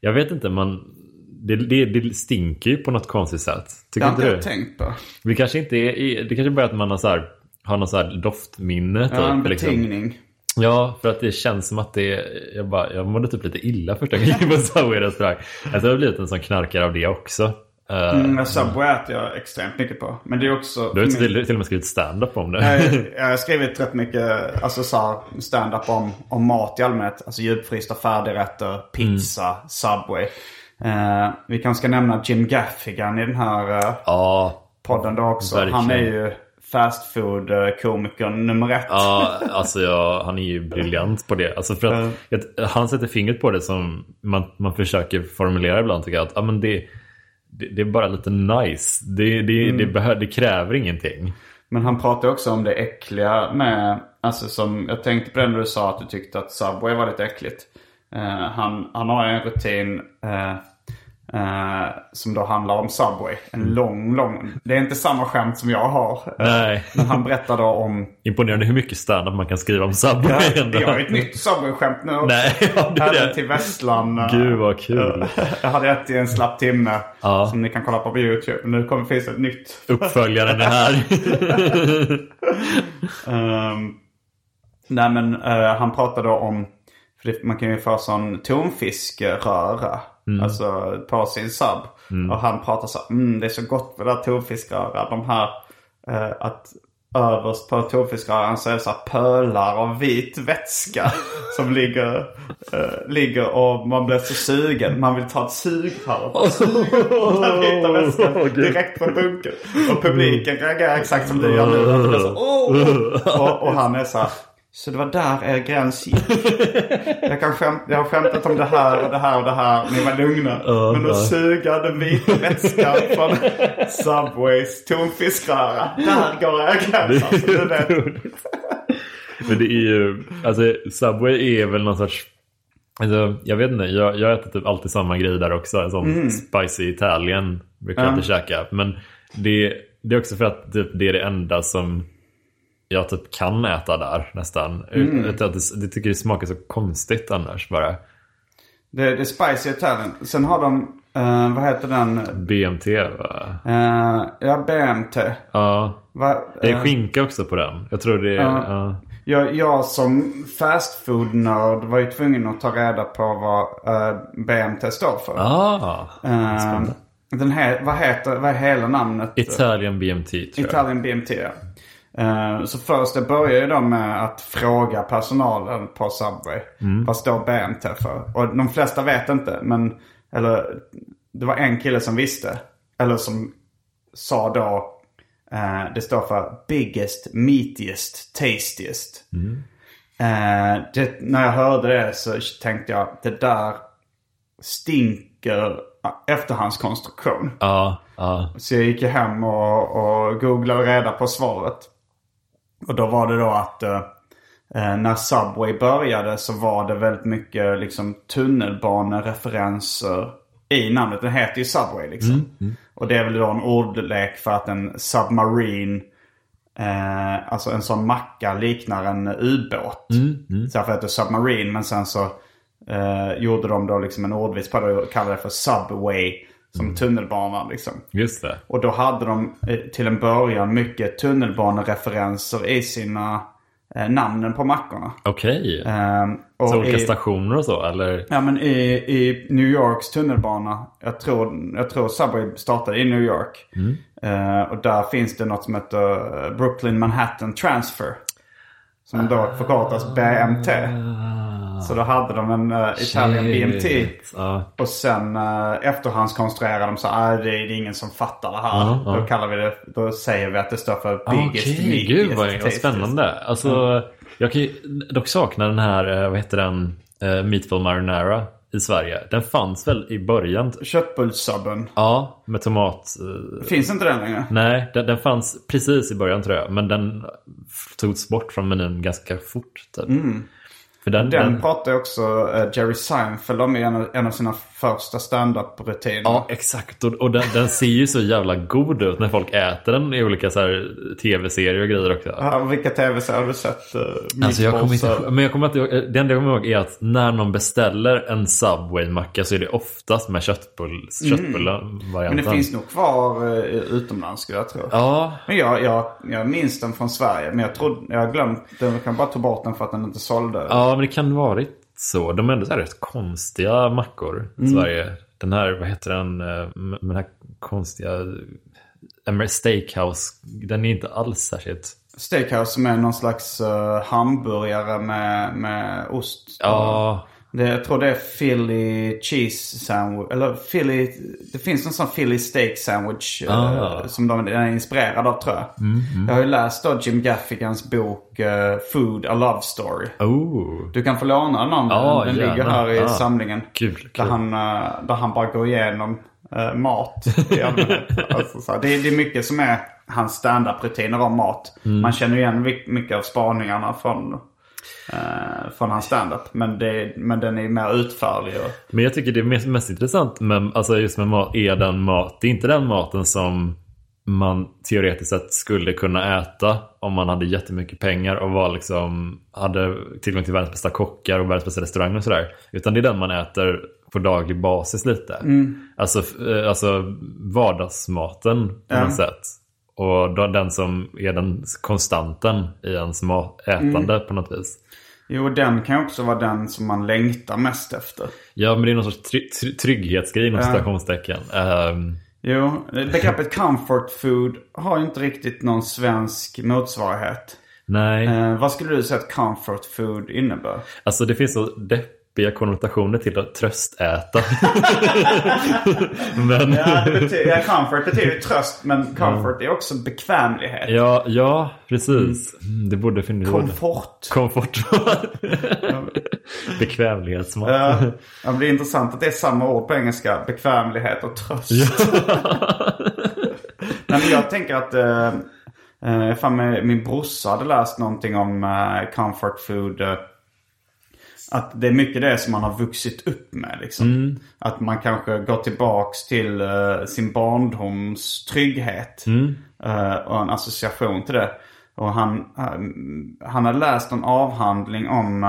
jag vet inte, man, det, det, det stinker ju på något konstigt sätt. Det Tycker har inte jag tänkt på. Vi kanske inte är, det kanske bara är att man har så här, har någon så här doftminne. Ja, en typ, liksom. betingning. Ja, för att det känns som att det Jag, bara, jag mådde typ lite illa första gången på Subway restaurang. Alltså jag har blivit en sån knarkare av det också. Uh, Mm, men Subway äter jag extremt mycket på. Men det är också... Du har till, till och med skrivit stand-up om det. Jag, jag har skrivit rätt mycket alltså, stand-up om, om mat i allmänhet. Alltså djupfrysta färdigrätter, pizza, Subway. Eh, vi kanske ska nämna Jim Gaffigan i den här eh, ja, podden då också. verkligen. Han är ju fast food-komikern nummer ett. ja, alltså jag, han är ju briljant på det. Alltså för att, jag, han sätter fingret på det som man, man försöker formulera ibland tycker jag. Att, ja, men det, det, det är bara lite nice. Det, det, det, behö, det kräver ingenting. Men han pratar också om det äckliga med, alltså som, jag tänkte på det när du sa att du tyckte att Subway var lite äckligt. Eh, han, han har en rutin eh, eh, som då handlar om Subway. En lång, lång, det är inte samma skämt som jag har. Eh, Nej. Men han berättar då om, Imponerande hur mycket stand-up man kan skriva om Subway. ja, ändå. jag har ett nytt Subway-skämt nu också. Nej, ja, det Även det. till Vesslan. eh, Gud vad kul. Jag hade ett i en slapp timme Ja. som ni kan kolla på på YouTube. Nu kommer finns ett nytt. Uppföljaren är här. Ehm, nej men eh, han pratade om, för det, man kan ju få sån tonfiskröra. Alltså på sin sub. Och han pratar så mm, det är så gott med det där tonfiskröra. De här, eh, att överst på tonfiskröran så är det så här pölar av vit vätska. som ligger, eh, ligger och man blir så sugen. Man vill ta ett sugrör. Och ta vita vätskan direkt från bunken. Och publiken reagerar exakt som du gör nu. "Åh!" och, och han är så här. Så det var där er gräns gick. Jag, kan skämt, jag har skämtat om det här och det här och det här. Ni var lugna. Men att suga den vita vätskan från Subways tonfiskröra. Där går er gräns. Alltså, du vet. Men det är ju, alltså Subway är väl någon sorts Alltså, jag vet inte, jag, jag äter typ alltid samma grej där också. En sån spicy Italien brukar jag Mm. inte käka. Men det, det är också för att typ, det är det enda som jag typ kan äta där nästan. Mm. Jag, att det, det tycker det smakar så konstigt annars bara. Det, det är spicy Italian. Sen har de, eh, vad heter den? BMT va? Uh, ja, BMT. Ja. Va, Det är eh, skinka också på den. Jag tror det är... Ja. Ja. Jag, jag som fast food-nörd var ju tvungen att ta reda på vad BMT står för. Ah, Eh, den här, vad heter, vad är hela namnet? Italian BMT tror jag. Italian BMT, ja. Eh, så först det började ju då med att fråga personalen på Subway. Vad står BMT för? Och de flesta vet inte, men eller det var en kille som visste. Eller som sa då, eh, det står för biggest, meatiest, tastiest. Eh, det, när jag hörde det så tänkte jag, det där stinker efterhandskonstruktion. Ja, ja. Så jag gick hem och, och googlade reda på svaret. Och då var det då att eh, eh, när Subway började så var det väldigt mycket liksom tunnelbanereferenser i namnet. Den heter ju Subway liksom. Och det är väl då en ordlek för att en submarine, eh, alltså en sån macka liknar en ubåt. Så därför heter det Submarine. Men sen så eh, gjorde de då liksom en ordvits på det och kallade det för Subway. Som tunnelbanan liksom. Just det. Och då hade de eh, till en början mycket tunnelbanereferenser i sina eh, namnen på mackorna. Okej. Ehm, och Så olika i, stationer och så eller? Ja men i, i New Yorks tunnelbana, jag tror, jag tror Subway startade i New York. Eh, och där finns det något som heter eh, Brooklyn Manhattan Transfer. Som då förkortas BMT. Så då hade de en uh, Italian BMT. Ja. Och sen uh, efterhandskonstruerade de så att det, det är ingen som fattar det här. Ja. Då kallar vi det, då säger vi att det står för biggest, Okej, meatiest, gud vad, vad spännande. Alltså, jag kan ju dock sakna den här, eh, vad heter den, uh, Meatball Marinara i Sverige. Den fanns väl i början? Köttbullssubben. Ja, med tomat. eh, Finns inte den längre? nej, den, den fanns precis i början tror jag. Men den togs bort från menyn ganska fort. Typ. För den, Den den, pratar också eh, Jerry Seinfeld om i en av sina första standup-rutiner. Ja, exakt. Och, och den, den ser ju så jävla god ut när folk äter den i olika så tv-serier och grejer också. Ja, vilka tv-serier har du sett? Uh, Alltså jag kommer inte men jag kommer inte det enda jag kommer ihåg är att när någon beställer en Subway-macka så är det oftast med köttbull, köttbullar-varianten. Mm. Men det finns nog kvar uh, utomlands skulle jag tro. Ja, Men jag, jag, jag minns den från Sverige. Men jag trodde, jag har glömt den. Jag kan bara ta bort den för att den inte sålde. ja, men det kan varit så. De är ändå så här rätt konstiga mackor i Mm. Sverige. Den här, vad heter den, eh, den här konstiga Steakhouse, den är inte alls särskilt... Steakhouse som är någon slags uh, hamburgare med, med ost. Ja, Det, jag tror det är Philly cheese sandwich. Eller Philly... Det finns någon sån Philly steak sandwich. eh, Ah. som de, den är inspirerad av tror jag. Jag har ju läst då Jim Gaffigans bok eh, Food, A Love Story. oh, Du kan få låna den om Ja, den ligger gärna. här i Ah. samlingen. Kul, Där kul. han, eh, där han bara går igenom eh, mat i allmänhet. alltså, så det, är- det är mycket som är hans standup-rutiner om mat. Mm. Man känner igen mycket av spaningarna från, eh, från hans standup. Men, det, men den är mer utförlig. Och, Men jag tycker det mest, mest intressant med, alltså just med mat är den mat. Det är inte den maten som man teoretiskt sett skulle kunna äta om man hade jättemycket pengar och var liksom, hade tillgång till världens bästa kockar och världens bästa restauranger och sådär. Utan det är den man äter på daglig basis lite. Alltså, eh, alltså vardagsmaten på Ja. något sätt. Och då, den som är den konstanten i ens ätande på något vis. Jo, den kan ju också vara den som man längtar mest efter. Ja, men det är någon sorts try- try- trygghetsgrej inom citationstecken. Ehm, Jo, begreppet comfort food har ju inte riktigt någon svensk motsvarighet. nej, Eh, vad skulle du säga att comfort food innebär? alltså det finns så deppiga konnotationer till att tröstäta. men Ja, det betyder, ja, comfort betyder ju tröst, men comfort är också bekvämlighet. ja, ja, precis. Mm, Det borde finnas Komfort. Komfort. Bekvämlighetsmat. Ja, ja, det är intressant att det är samma ord på engelska. Bekvämlighet och tröst. Nej, men jag tänker att eh, eh, fan min brorsa hade läst någonting om eh, comfort food. Eh, att det är mycket det som man har vuxit upp med. Liksom. Att man kanske går tillbaks till eh, sin barndoms trygghet. Eh, och en association till det. Och han, han, han har läst en avhandling om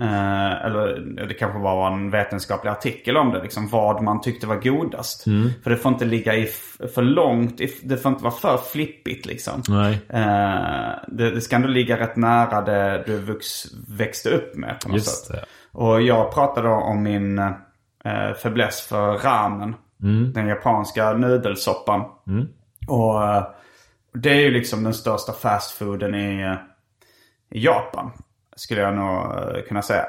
eh, eller det kanske var en vetenskaplig artikel om det. Liksom, vad man tyckte var godast. För det får inte ligga i för långt. i Det får inte vara för flippigt liksom. Nej. Eh, det, det ska ändå ligga rätt nära det du vux, växte upp med på något Just sätt. det. Och jag pratade om min eh, fäbless för ramen. Den japanska nudelsoppan. Och eh, det är ju liksom den största fastfooden i, eh, i Japan. Skulle jag nog eh, kunna säga.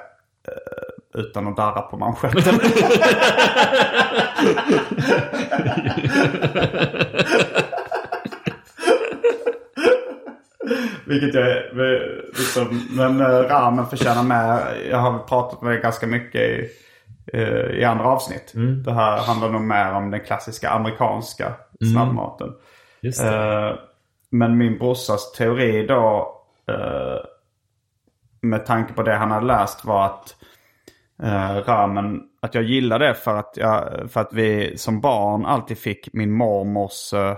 Eh, utan att darra på manschetten. Vilket jag liksom, men eh, ramen förtjänar med. Jag har pratat med ganska mycket i, i andra avsnitt. Det här handlar nog mer om den klassiska amerikanska snabbmaten. Just det. Eh, men min brorsas teori då, med tanke på det han hade läst var att eh, ramen, att jag gillade det för att, jag, för att vi som barn alltid fick min mormors eh,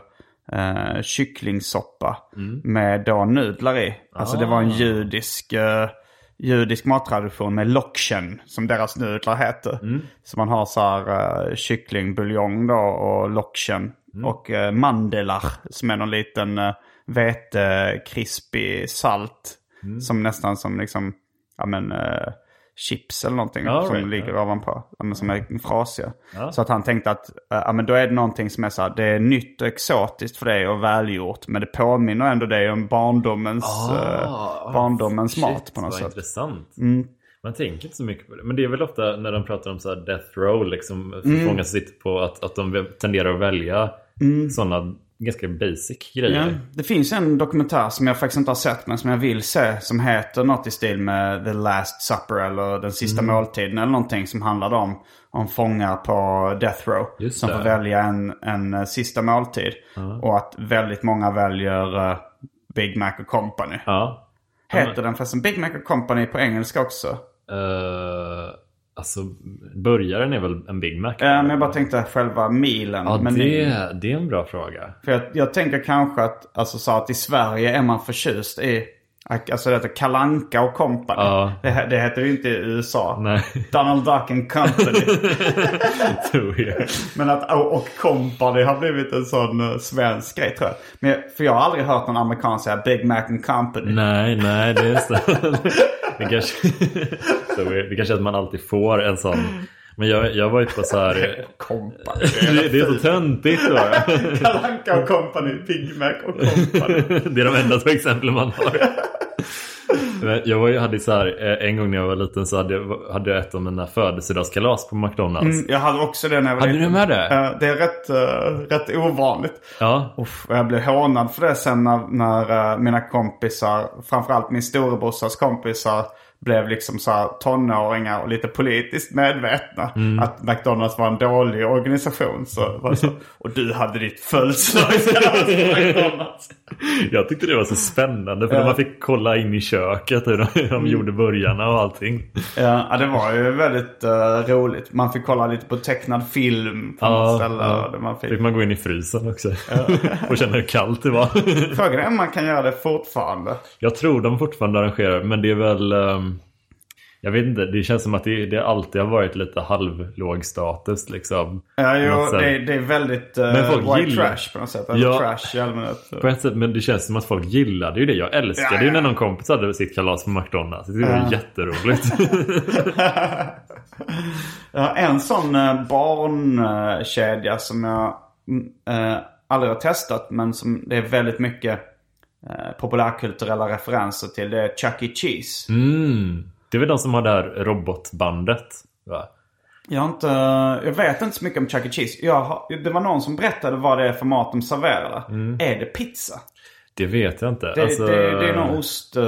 eh, kycklingsoppa med då nudlar i. Alltså det var en judisk, eh, judisk mattradition med lokshen som deras nudlar heter. Så man har så här eh, kycklingbuljong då och lokshen. Och eh, mandelar som är någon liten eh, vetekrispig salt. Som nästan som liksom, ja men eh, chips eller någonting Ja, som right, ligger ovanpå. Ja, som är frasiga. Ja. Så att han tänkte att eh, ja, men då är det någonting som är så här, det är nytt och exotiskt för dig och välgjort. Men det påminner ändå dig om barndomens, eh, barndomens mat Ah, Shit, på något vad sätt. intressant. Mm. Man tänker inte så mycket på det. Men det är väl ofta när de pratar om så här death row, liksom, Mm. många som sitter på att, att de tenderar att välja sådana ganska basic Ja, grejer. det finns en dokumentär som jag faktiskt inte har sett men som jag vill se. Som heter något i stil med The Last Supper eller Den sista Mm. måltiden eller någonting. Som handlar om, om fångar på Death Row. Just som det. får välja en, en eh, sista måltid. Och att väldigt många väljer eh, Big Mac och Company. Ja. Heter den förresten Big Mac och Company på engelska också? Eh, Alltså, burgaren är väl en Big Mac? Eh, men jag bara tänkte själva milen. Ja, menyn. det, det är en bra fråga. För jag, jag tänker kanske att, alltså så att i Sverige är man förtjust i, alltså det heter Kalanka och Company. Ja. Det, det heter ju inte i USA. Nej. Donald Duck and Company. Tror jag. Men att och, och Company har blivit en sån uh, svensk grej tror jag. Men, för jag har aldrig hört någon amerikan säga Big Mac and Company. Nej, nej, det är så. Det kanske, det kanske är att man alltid får en sån. Men jag, jag var ju på så här. Company. Det, det är så töntigt. Kalanka och Company, Big Mac och Company. Det är de enda två exemplen man har. Jag var ju, hade så här, eh, en gång när jag var liten så hade jag, hade jag ett av mina födelsedagskalas på McDonalds. Mm, jag hade också det när jag var Hade liten. du med det? Det är rätt, eh, rätt ovanligt. Ja, Uff, och jag blev hånad för det sen när, när eh, mina kompisar, framförallt min storebrorsas kompisar, blev liksom så här tonåringar och lite politiskt medvetna. Mm. Att McDonalds var en dålig organisation. Så var det så, och du hade ditt födelsedagskalas på McDonalds. jag tyckte det var så spännande för Ja. man fick kolla in i köket hur de, de gjorde burgarna och allting. Ja, ja, det var ju väldigt eh, roligt. Man fick kolla lite på tecknad film på något ställe. ja. Man fick... Fick man gå in i frysen också. och känna hur kallt det var. Frågan är om man kan göra det fortfarande. Jag tror de fortfarande arrangerar men det är väl ehm, Jag vet inte, det känns som att det, det alltid har varit lite halvlåg status liksom. Ja, jo, det, det är väldigt uh, Men folk white gillar- trash på något sätt. Eller Ja. trash i allmänhet. På ett sätt, men det känns som att folk gillade ju det. Jag älskade Ja, ju ja. när någon kompis hade sitt kalas på McDonalds. Det var Ja. jätteroligt. En sån uh, barnkedja som jag eh, aldrig har testat men som det är väldigt mycket uh, populärkulturella referenser till. Det är Chuck E. Cheese. mm. Det är väl de som har det här robotbandet? Va? Jag, har inte, jag vet inte så mycket om Chuck E. Cheese. Jag har, det var någon som berättade vad det är för mat de serverar. Är det pizza? Det vet jag inte. Det, Alltså, det, det är nog ost, uh,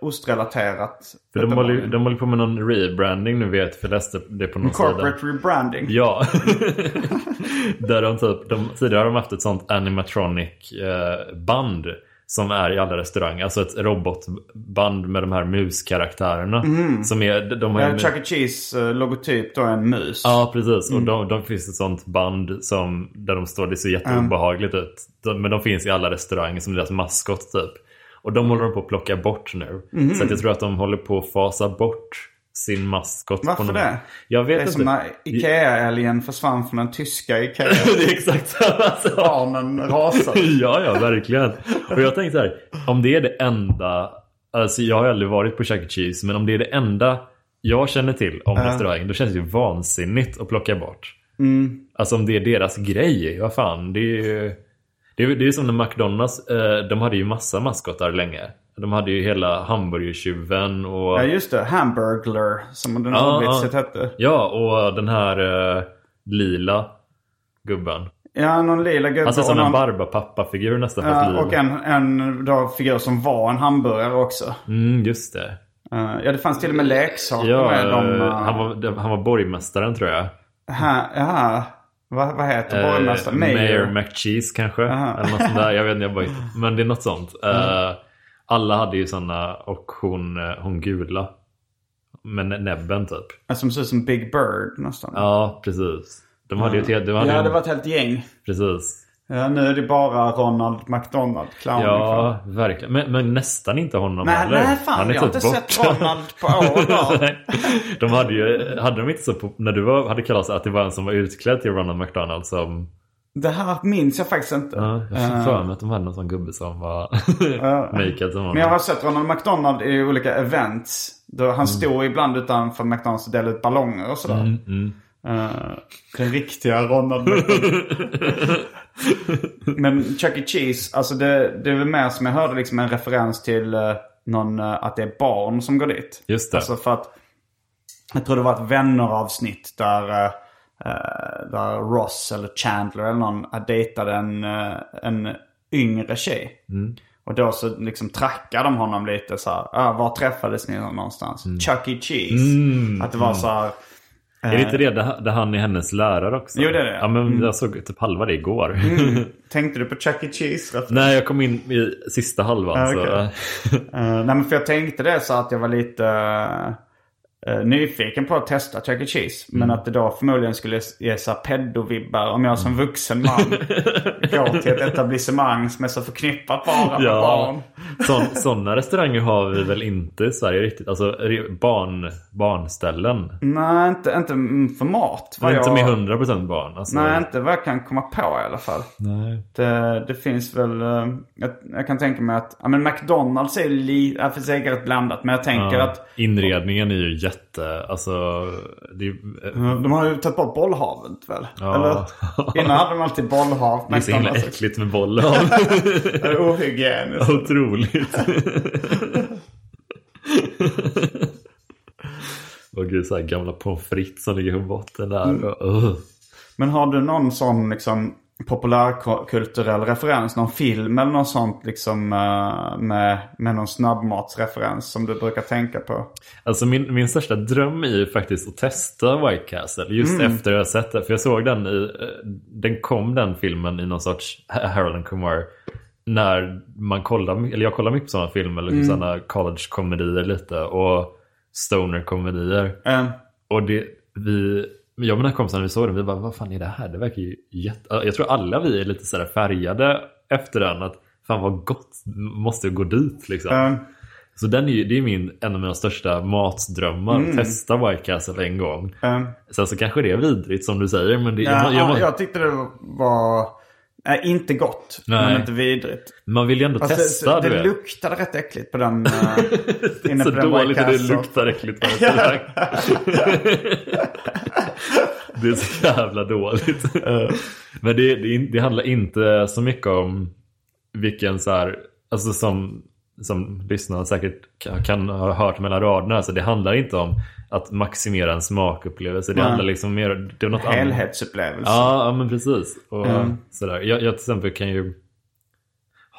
ostrelaterat. för de, håller, de håller på med någon rebranding nu vet för jag läste det på någon sida. Corporate rebranding. Ja. Där de typ, de, tidigare har de haft ett sånt animatronic eh, band som är i alla restauranger. Alltså ett robotband med de här muskaraktärerna. Som är, de har Ja, Chuck E. Cheese uh, logotyp då är en mus. Ja, precis. Och de, de finns ett sånt band som, där de står, det ser jätteobehagligt ut. De, men de finns i alla restauranger som deras maskot typ. Och de håller de på att plocka bort nu. Så att jag tror att de håller på att fasa bort sin maskot. Varför på någon- det? Jag vet Det är inte. som när Ikea-älgen försvann från den tyska Ikea. det är exakt samma sak. Barnen rasade. ja, ja, verkligen. Och jag tänkte så här, om det är det enda, alltså jag har aldrig varit på Chuck E. Cheese, men om det är det enda jag känner till om restaurangen, då känns det ju vansinnigt att plocka bort. Mm. Alltså om det är deras grej, vad fan, det är ju... Det är, det är som när McDonalds, eh, de hade ju massa maskotar länge. De hade ju hela hamburgertjuven och... Ja just det, Hamburglar som den Ja, ordvitset ja. hette. Ja, och den här eh, lila gubben. Ja, någon lila gubbe Han ser ut som en Barbapapa-figur nästan fast ja, lila. och en, en då, figur som var en hamburgare också. Mm, just det. Eh, ja, det fanns till och med leksaker Ja, med. De, eh, uh, han, var, han var borgmästaren tror jag. ha, jaha, vad, vad heter borgmästaren? Mayor McCheese kanske. Aha. Eller något sånt där. Jag vet inte, jag bara. Men det är något sånt. Eh, alla hade ju sådana och hon, eh, hon gula. Med nä- näbben typ. Som ser ut som Big Bird nästan. Ja, precis. De hade ju ett helt... De hade ja, det var ett helt gäng. Precis. Ja, nu är det bara Ronald McDonald, clownen kvar. Ja, verkligen. Men, men nästan inte honom Nej, heller. nej fan, Han är jag har typ inte bort. sett Ronald på år. De hade ju, hade de inte så när du var, hade kalas att det var en som var utklädd till Ronald McDonald som Det här minns jag faktiskt inte. Ja, jag Eh, fick för mig att de hade någon sån gubbe som var makead som honom. Men jag har sett Ronald McDonald i olika events. Då Mm. han stod ibland utanför McDonalds och delade ut ballonger och sådär. Mm, Eh, den riktiga Ronald. Men Chuck E. Cheese, alltså det, det är väl mer som jag hörde liksom en referens till eh, någon, eh, att det är barn som går dit. Just det. Alltså för att jag tror det var ett vänner-avsnitt där, eh, eh, där Ross eller Chandler eller någon eh, dejtade en, eh, en yngre tjej. Mm. Och då så liksom trackade de honom lite så här. Ah, var träffades ni någonstans? Chuck E. Cheese. Mm, Att det var så här. Är det inte det där, han är hennes lärare också? Jo, det är det. Ja, men jag såg typ halva det igår. Tänkte du på Chuck E. Cheese? Nej, jag kom in i sista halvan. Ja, så, okej. Eh, nej men för jag tänkte det så att jag var lite... eh, nyfiken på att testa Chuck E. Cheese. Men att det då förmodligen skulle ge pedo-vibbar om jag som vuxen man går till ett etablissemang som är så förknippat bara med barn. Sån, sådana restauranger har vi väl inte i Sverige riktigt. Alltså barn, barnställen. Nej, inte, inte mm, för mat. vad Men inte jag- med 100% barn. Alltså, Nej, inte vad jag kan komma på i alla fall. nej. Det, det finns väl, eh, jag, jag kan tänka mig att, ja men McDonalds är lite, ja, för säkert blandat. Men jag tänker Ja. att Inredningen är ju jätte, alltså det eh, de har ju tagit bort bollhavet väl? Ja. Eller? Innan hade de alltid bollhav. det är så himla McDonald's. äckligt med bollar. Det är ohygieniskt. Otroligt. Åh gud, så här gamla pommes frites som ligger på botten där. Mm. Och, uh. Men har du någon sån liksom populärkulturell referens? Någon film eller något sånt liksom eh, med, med någon snabbmatsreferens som du brukar tänka på? Alltså min, min största dröm är ju faktiskt att testa White Castle. Just efter att jag sett det. För jag såg den i, eh, den kom den filmen i någon sorts Harold and Kumar. När man kollar, eller jag kollar mycket på sådana filmer, liksom sådana college-komedier lite. Och stoner-komedier. Eh, Och det, vi, jag och mina kompisar när vi såg den, vi bara vad fan är det här? Det verkar ju jätte... Jag tror alla vi är lite sådär färgade efter den. Att fan vad gott, måste gå dit liksom. eh, Så den är ju, det är min, en av mina största matdrömmar. Testa White Castle en gång. eh. Sen så kanske det är vidrigt som du säger. Men det, Ja, jag, jag, ja, jag tyckte det var... Nej, inte gott, Nej. men inte vidrigt. man vill ju ändå Fast testa. det, det luktade rätt äckligt på den. Uh, det är så dåligt det luktar äckligt på. det är så jävla dåligt. Men det, det, det handlar inte så mycket om vilken så här, alltså som, som lyssnarna säkert kan, kan ha hört mellan raderna. Alltså det handlar inte om att maximera en smakupplevelse. Det Nej. handlar liksom mer, något annat. Helhetsupplevelse. Ja, ja men precis. Och Mm. sådär. Jag, jag till exempel kan ju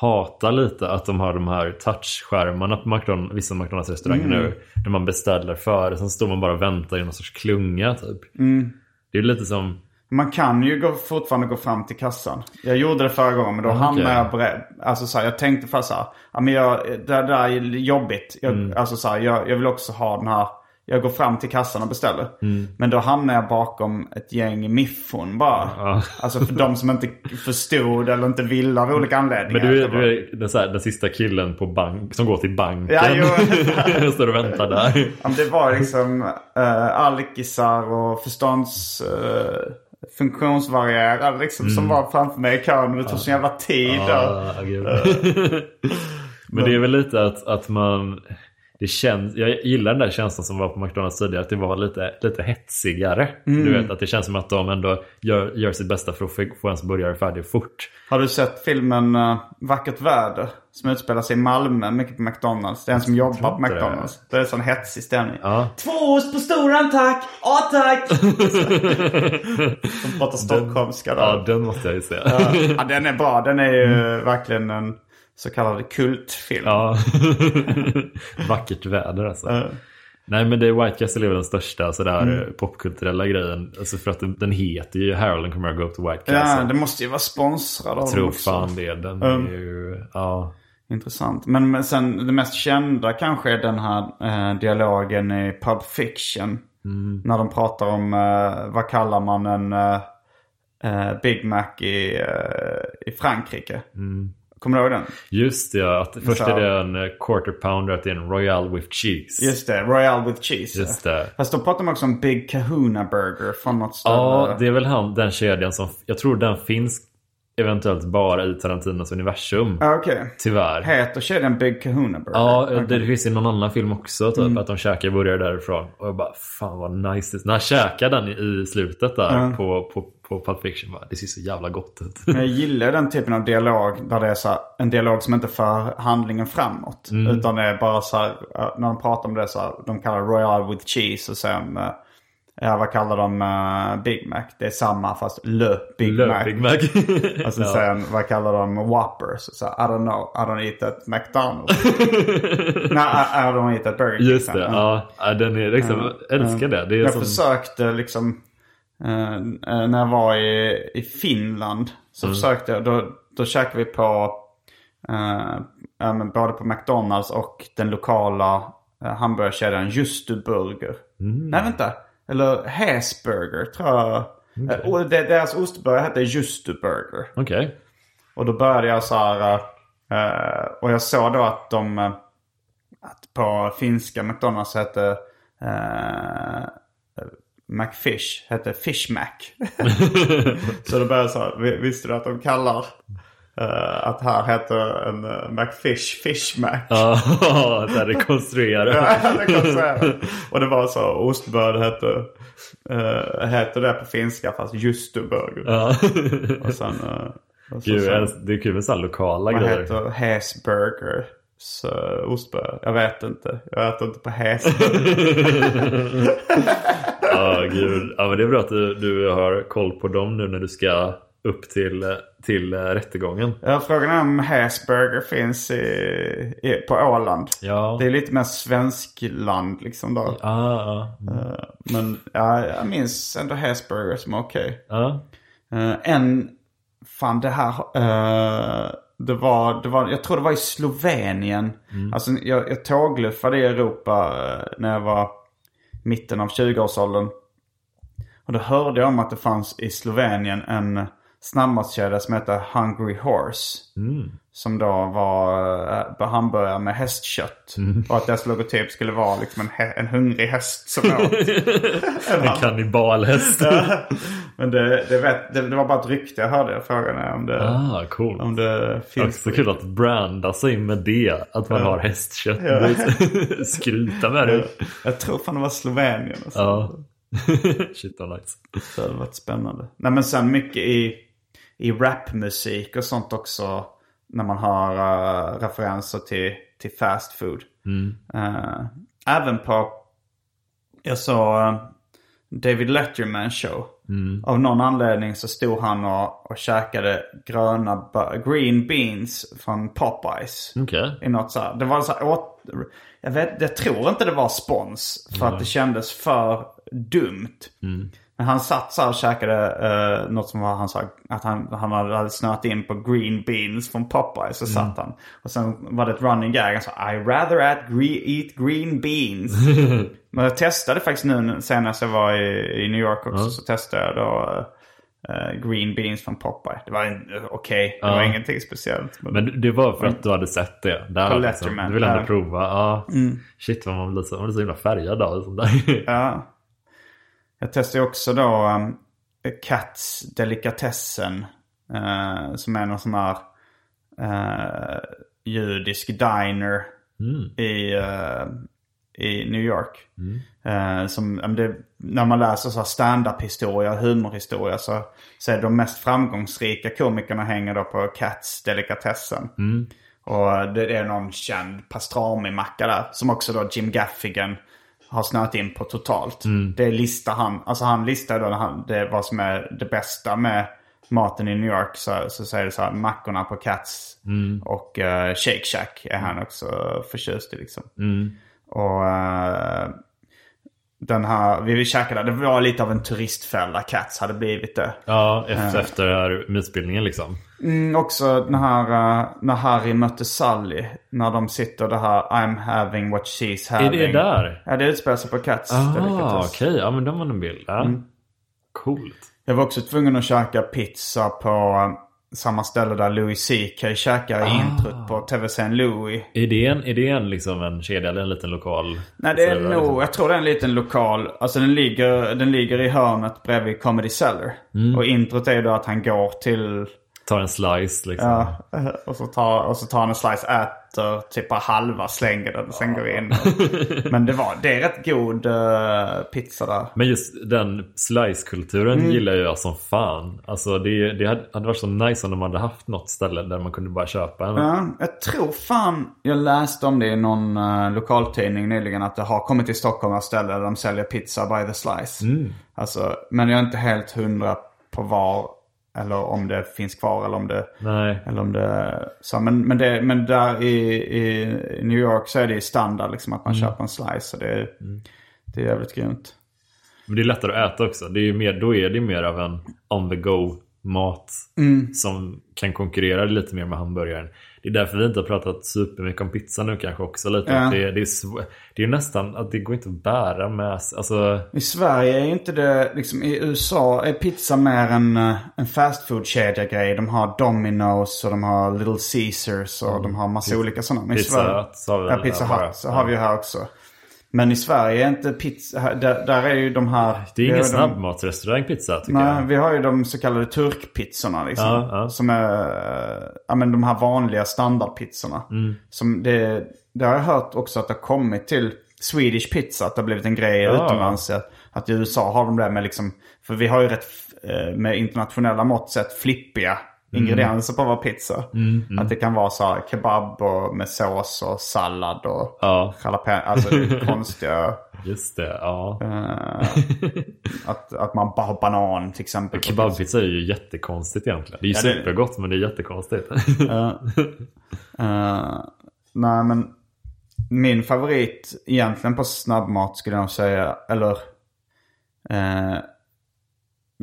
hata lite att de har de här touchskärmarna på McDonald's, vissa McDonalds restauranger Mm. nu. Där man beställer före, sen står man bara och väntar i någon sorts klunga typ. Mm. Det är lite som, Man kan ju gå, fortfarande gå fram till kassan. Jag gjorde det förra gången men då Ah, hamnade okej. jag beredd. Alltså så här, jag tänkte först så här, ja men jag, det där är jobbigt. Jag, Mm. Alltså så här, jag, jag vill också ha den här, jag går fram till kassan och beställer. Mm. Men då hamnar jag bakom ett gäng miffon bara. Ja. Alltså för de som inte förstod eller inte ville av olika anledningar. men du är, du är den, här, den sista killen på bank, som går till banken. Ja, jo. och står och väntar där. Ja, det var liksom uh, alkisar och förstånds... Uh, funktionsvarierade liksom som var framför mig i kön. och Det tog så jävla tid. och- Ah, gud. Men det är väl lite att, att man... Det känns, jag gillar den där känslan som var på McDonalds tidigare. Att det var lite, lite hetsigare. Du vet att det känns som att de ändå gör, gör sitt bästa för att få, ens burgare färdig fort. Har du sett filmen uh, Vackert väder? Som utspelar sig i Malmö, mycket på McDonalds. Det är en som jobbar på. McDonalds. Det är en sån hetsig stämning. Ja. Två ost på storan tack! Ja tack! De pratar stockholmska där. ja, den måste jag ju säga. Ja, den är bra. Den är ju verkligen en så kallad kultfilm. Ja. Vackert väder alltså. Nej men det är White Castle är väl den största sådär Mm. popkulturella grejen. Alltså för att den, den heter ju Harold and Kumar Go to White Castle. Ja, det måste ju vara sponsrad av jag tror fan det. Den Mm. är ju... Ja. Intressant. Men, men sen det mest kända kanske är den här eh, dialogen i Pulp Fiction. Mm. När de pratar om eh, vad kallar man en eh, eh, Big Mac i, eh, i Frankrike. Mm. Kommer du ihåg den? Just det, ja, att först Så- är det en eh, quarter pounder att det är en Royal with cheese. Just det, Royal with cheese. Just det. Fast då pratar man också om Big Kahuna Burger från något ställe. Ja, det är väl han, den kedjan som... Jag tror den finns eventuellt bara i Tarantinos universum. Ja, Okej. Tyvärr. Heter kedjan Big Kahuna Burger? Ja, Okej. det finns i någon annan film också typ, att de käkar burgare därifrån. Och jag bara, fan vad nice. När han käkar den i, slutet där på, på, på Pulp Fiction, bara, det ser så jävla gott ut. Jag gillar den typen av dialog där det är så här, en dialog som inte för handlingen framåt. Utan det är bara så här, när de pratar om det så här, de kallar Royal with cheese och sen, eh, ja vad kallar de eh, Big Mac? Det är samma fast Le Big Le Mac. Big Mac. Och sen Ja. sen, vad kallar de Whopper? Så, I don't know, I don't eat at McDonalds. Nej, I, I don't eat at Burger King. Just det, ja. ja. Den är liksom, jag älskar det. Det är Jag som, försökte liksom, eh, när jag var i, i Finland så Mm. försökte jag, då, då käkade vi på, men både på McDonalds och den lokala eh, hamburgerkedjan Justu Burger. Nej vänta. Eller Häsburger tror jag. Eh, och det, deras ostburgare hette Justu Burger. Okej. Och då började jag så här. eh, och jag såg då att de... eh, att på finska McDonalds hette... Uh, McFish hette Fish Mac. så då började jag så här, "Vi- visste du att de kallar... eh, att här heter en uh, McFish Fish Mac. Ja, det är. Ja, det säga. Och det var så, ostbörd hette, uh, heter det på finska fast Justuburger. Ja. Och sen, uh, och så, Gud, sen det är kul med sådana lokala vad grejer. heter Häsburger? Så, ostbörd? Jag vet inte. Jag äter inte på Häsburger. Ja, gud. Ja, men det är bra att du, du har koll på dem nu när du ska upp till, till eh, rättegången. Ja, frågan är om Häsburger finns i, i, på Åland. Ja. Det är lite mer svensk land liksom då. Ah, ja. Eh, Men ja, jag minns ändå Häsburger som okej. Ja. Eh, en, fan det här, eh, det, var, det var, jag tror det var i Slovenien. Alltså jag, jag tågluffade i Europa när jag var mitten av 20-årsåldern. Och då hörde jag om att det fanns i Slovenien en snabbmatskedja som heter Hungry Horse. Som då var uh, hamburgare med hästkött. Och att deras logotyp skulle vara liksom en, en hungrig häst som åt. En kannibalhäst. Men det, det, vet, det, det var bara ett rykte jag hörde. Jag frågade om det, Ah, cool. om det finns. Också kul att branda sig med det. Att man har hästkött. Är- Skryta med det. Jag tror fan det var Slovenien. Alltså. Ja. Shit vad nice. Det hade varit spännande. Nej men sen mycket i, i rapmusik och sånt också. När man har eh, referenser till, till fast food. Eh, även på, jag såg eh, David Letterman show. Av någon anledning så stod han och, och käkade gröna, green beans från Popeyes. Okej. I något så här. Det var så här, åt, jag, vet, jag tror inte det var spons. För att det kändes för dumt. Men han satt så här och käkade uh, något som var, han sa att han, han hade snöat in på green beans från Popeye. Så satt han. Och sen var det ett running gag. Han sa I rather eat green beans. Men jag testade faktiskt nu senast jag var i, i New York också. Så testade jag då eh, green beans från Popeye. Det var uh, okej. Det var ingenting speciellt. Men, Men det var för att du hade sett det. Där På liksom. Du ville ändå prova. Ja. Shit vad man blir så, man blir så himla färgad av sånt där. Ja. Jag testade också då um, Cats Delikatessen. eh, som är någon sån här eh, judisk diner i, eh, i New York. Eh, som, om det, när man läser så här stand-up-historia, humorhistoria så, så är de mest framgångsrika komikerna hänger då på Cats Delikatessen. Och det är någon känd pastrami-macka där. Som också då Jim Gaffigan har snöat in på totalt. Det listar han. Alltså han listar då han, det, vad som är det bästa med maten i New York. Så, så säger det så här mackorna på Cats och eh, Shake Shack är han också förtjust i liksom. Och eh, den här, vi käkade, det var lite av en turistfälla Cats hade blivit det. ja, efter, efter den här mysbildningen liksom. Mm, också den här, uh, när Harry mötte Sally. När de sitter det här I'm having what she's Är having. det där? Ja, det utspelar sig på Cats Ah, okej. Ja, men de var en bild. Ja. Coolt. Jag var också tvungen att käka pizza på uh, samma ställe där Louis CK käkar i introt på tv-serien Louis. Är det en, är det en, liksom en kedja eller en liten lokal? Nej, det är nog, liksom? jag tror det är en liten lokal. Alltså den ligger, den ligger i hörnet bredvid Comedy Cellar. Mm. Och introt är då att han går till Tar en slice liksom. Ja, och så tar, och så tar han en slice, äter typ bara halva, slänger den och sen går in. Men det var, det är rätt god eh, pizza där. Men just den slice-kulturen Mm. gillar jag som fan. Alltså det, det hade, hade varit så nice om de hade haft något ställe där man kunde bara köpa en. Ja, jag tror fan, jag läste om det i någon uh, lokaltidning nyligen att det har kommit till Stockholm ett ställe där de säljer pizza by the slice. Alltså, men jag är inte helt hundra på var eller om det finns kvar eller om det Nej. Eller om det... Så, men, men, det, men där i, i New York så är det ju standard liksom att man köper en slice. Så det, är- det är jävligt grymt. Men det är lättare att äta också. Det är mer, då är det mer av en on the go mat Mm. som kan konkurrera lite mer med hamburgaren. Det är därför vi inte har pratat supermycket om pizza nu kanske också lite. Ja. Det, det, är det är ju nästan att det går inte att bära med. Alltså, I Sverige är inte det, liksom i USA är pizza mer en, eh, en fast food-kedja grej. De har Domino's och de har Little Caesars och de har massa olika sådana. Men i Pizza Sverige- Hut har vi Ja, Pizza. Hut så har vi ju här också. Men i Sverige är inte pizza, där, där är ju de här... det är ingen snabbmatsrestaurang pizza tycker Nej, jag. vi har ju de så kallade turkpizzorna liksom. Ja, ja. Som är, ja men de här vanliga standardpizzorna. Mm. Som det, det har jag hört också att det har kommit till Swedish pizza, att det har blivit en grej Ja. utomlands. Att, i USA har de det med liksom, för vi har ju rätt, eh, med internationella mått sett flippiga. Ingredienser på vår pizza. Att det kan vara så här kebab och med sås och sallad och Ja. jalapeno, alltså konstiga. Just det, ja. eh, att, att man bara har banan till exempel. Kebabpizza är ju jättekonstigt egentligen. Det är ju Ja, det- supergott men det är jättekonstigt. Eh, nej men min favorit egentligen på snabbmat skulle jag nog säga, eller eh,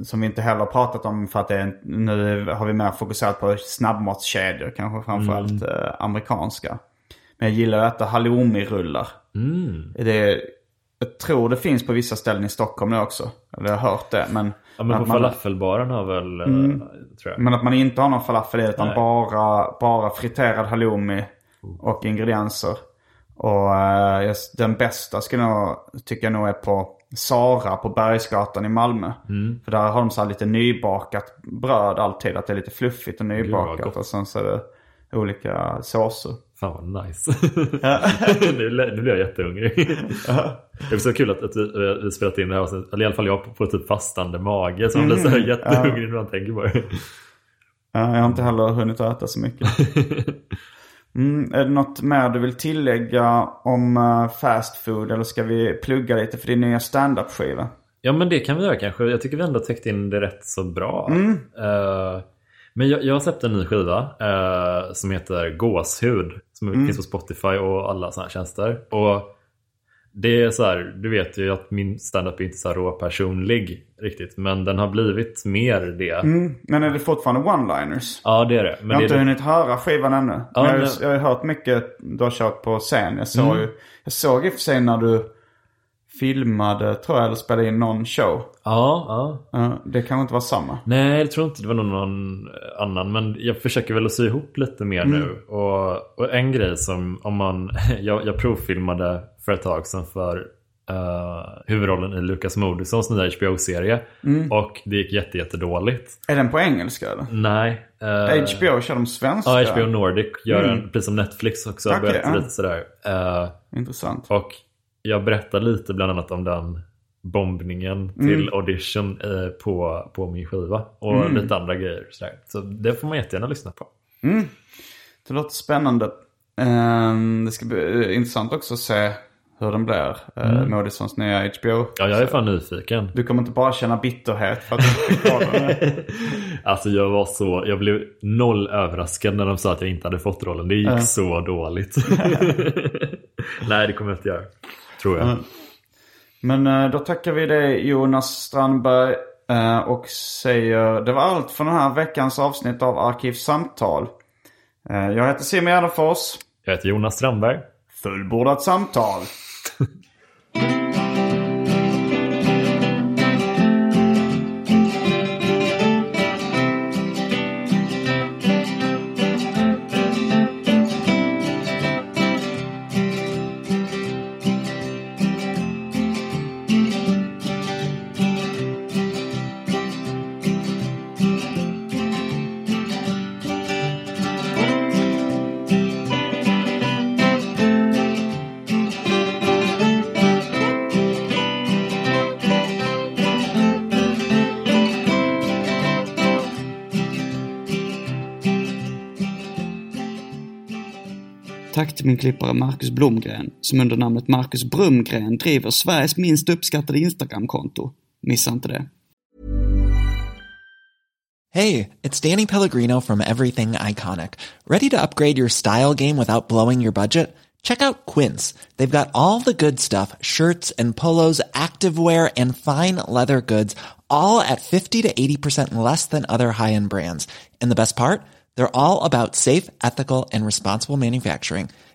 som vi inte heller har pratat om för att det är, nu har vi mer fokuserat på snabbmatskedjor, kanske framförallt eh, amerikanska. Men jag gillar att äta halloumi-rullar. Mm. Det, jag tror det finns på vissa ställen i Stockholm nu också. Eller jag har hört det. Men, Ja men på man- falafelbaren har väl, eh, tror jag. men att man inte har någon falafel i utan Nej. bara, bara friterad halloumi och ingredienser. Och jag- den bästa skulle jag nog, tycker jag nog är på Sara på Bergsgatan i Malmö. Mm. För där har de så här lite nybakat bröd alltid. Att det är lite fluffigt och nybakat. gott. Och sen så är det olika såser. Fan vad nice. nu, nu blir jag jättehungrig. det är så kul att, att vi, vi spelat in det här avsnittet. Eller i alla fall jag på, på typ fastande mage. Så man blir så här jättehungrig när man tänker på det. Ja, jag har inte heller hunnit äta så mycket. Mm, är det något mer du vill tillägga om eh, fast food? Eller ska vi plugga lite för din nya stand-up-skiva? Ja men det kan vi göra kanske. Jag tycker vi ändå täckt in det rätt så bra. Eh, men jag, jag har släppt en ny skiva eh, som heter Gåshud. Som finns på Spotify och alla sådana här tjänster. Och det är så här, du vet ju att min standup är inte så här råpersonlig riktigt. Men den har blivit mer det. Mm, men är det fortfarande one-liners? Ja det är det. Men jag har det inte är hunnit höra skivan ännu. Ja, men jag, har men- jag har hört mycket du har kört på scen. Jag såg, ju, jag såg i och för sig när du filmade, tror jag, eller spelade in någon show. Ja, ja. Ja, det kanske inte var samma. Nej, jag tror inte det var någon, annan. Men jag försöker väl att sy ihop lite mer nu. Och, och en grej som om man... Jag, jag provfilmade för ett tag sedan för eh, huvudrollen i Lukas Moodyssons nya HBO-serie. Och det gick jätte, jättedåligt. Är den på engelska eller? Nej. eh, HBO, kör de svenska? Ja, HBO Nordic gör en, precis som Netflix också, Okej, börjat ja. lite sådär. Eh, Intressant. och jag berättar lite bland annat om den bombningen till audition eh, på, på min skiva. Och lite andra grejer. Sådär. Så det får man jättegärna lyssna på. Det låter spännande. Ehm, det ska bli eh, intressant också att se hur den blir. Mm. Moodysons nya HBO. Ja, jag är fan nyfiken. Du kommer inte bara känna bitterhet för att du inte fick den. Alltså jag var så, jag blev noll överraskad när de sa att jag inte hade fått rollen. Det gick så dåligt. Nej, det kommer jag inte göra. Tror jag. Men eh, då tackar vi dig Jonas Strandberg eh, och säger det var allt för den här veckans avsnitt av Arkivsamtal. Eh, Jag heter Simon Gärdenfors. Jag heter Jonas Strandberg. Fullbordat samtal. Klippare Marcus Blomgren, som under namnet Marcus Brumgren driver Sveriges minst uppskattade Instagramkonto. Missa inte det. Hey, it's Danny Pellegrino from Everything Iconic. Ready to upgrade your style game without blowing your budget? Check out Quince. They've got all the good stuff shirts and polos, activewear, and fine leather goods, all at 50 to 80% less than other high end brands. And the best part? They're all about safe, ethical, and responsible manufacturing.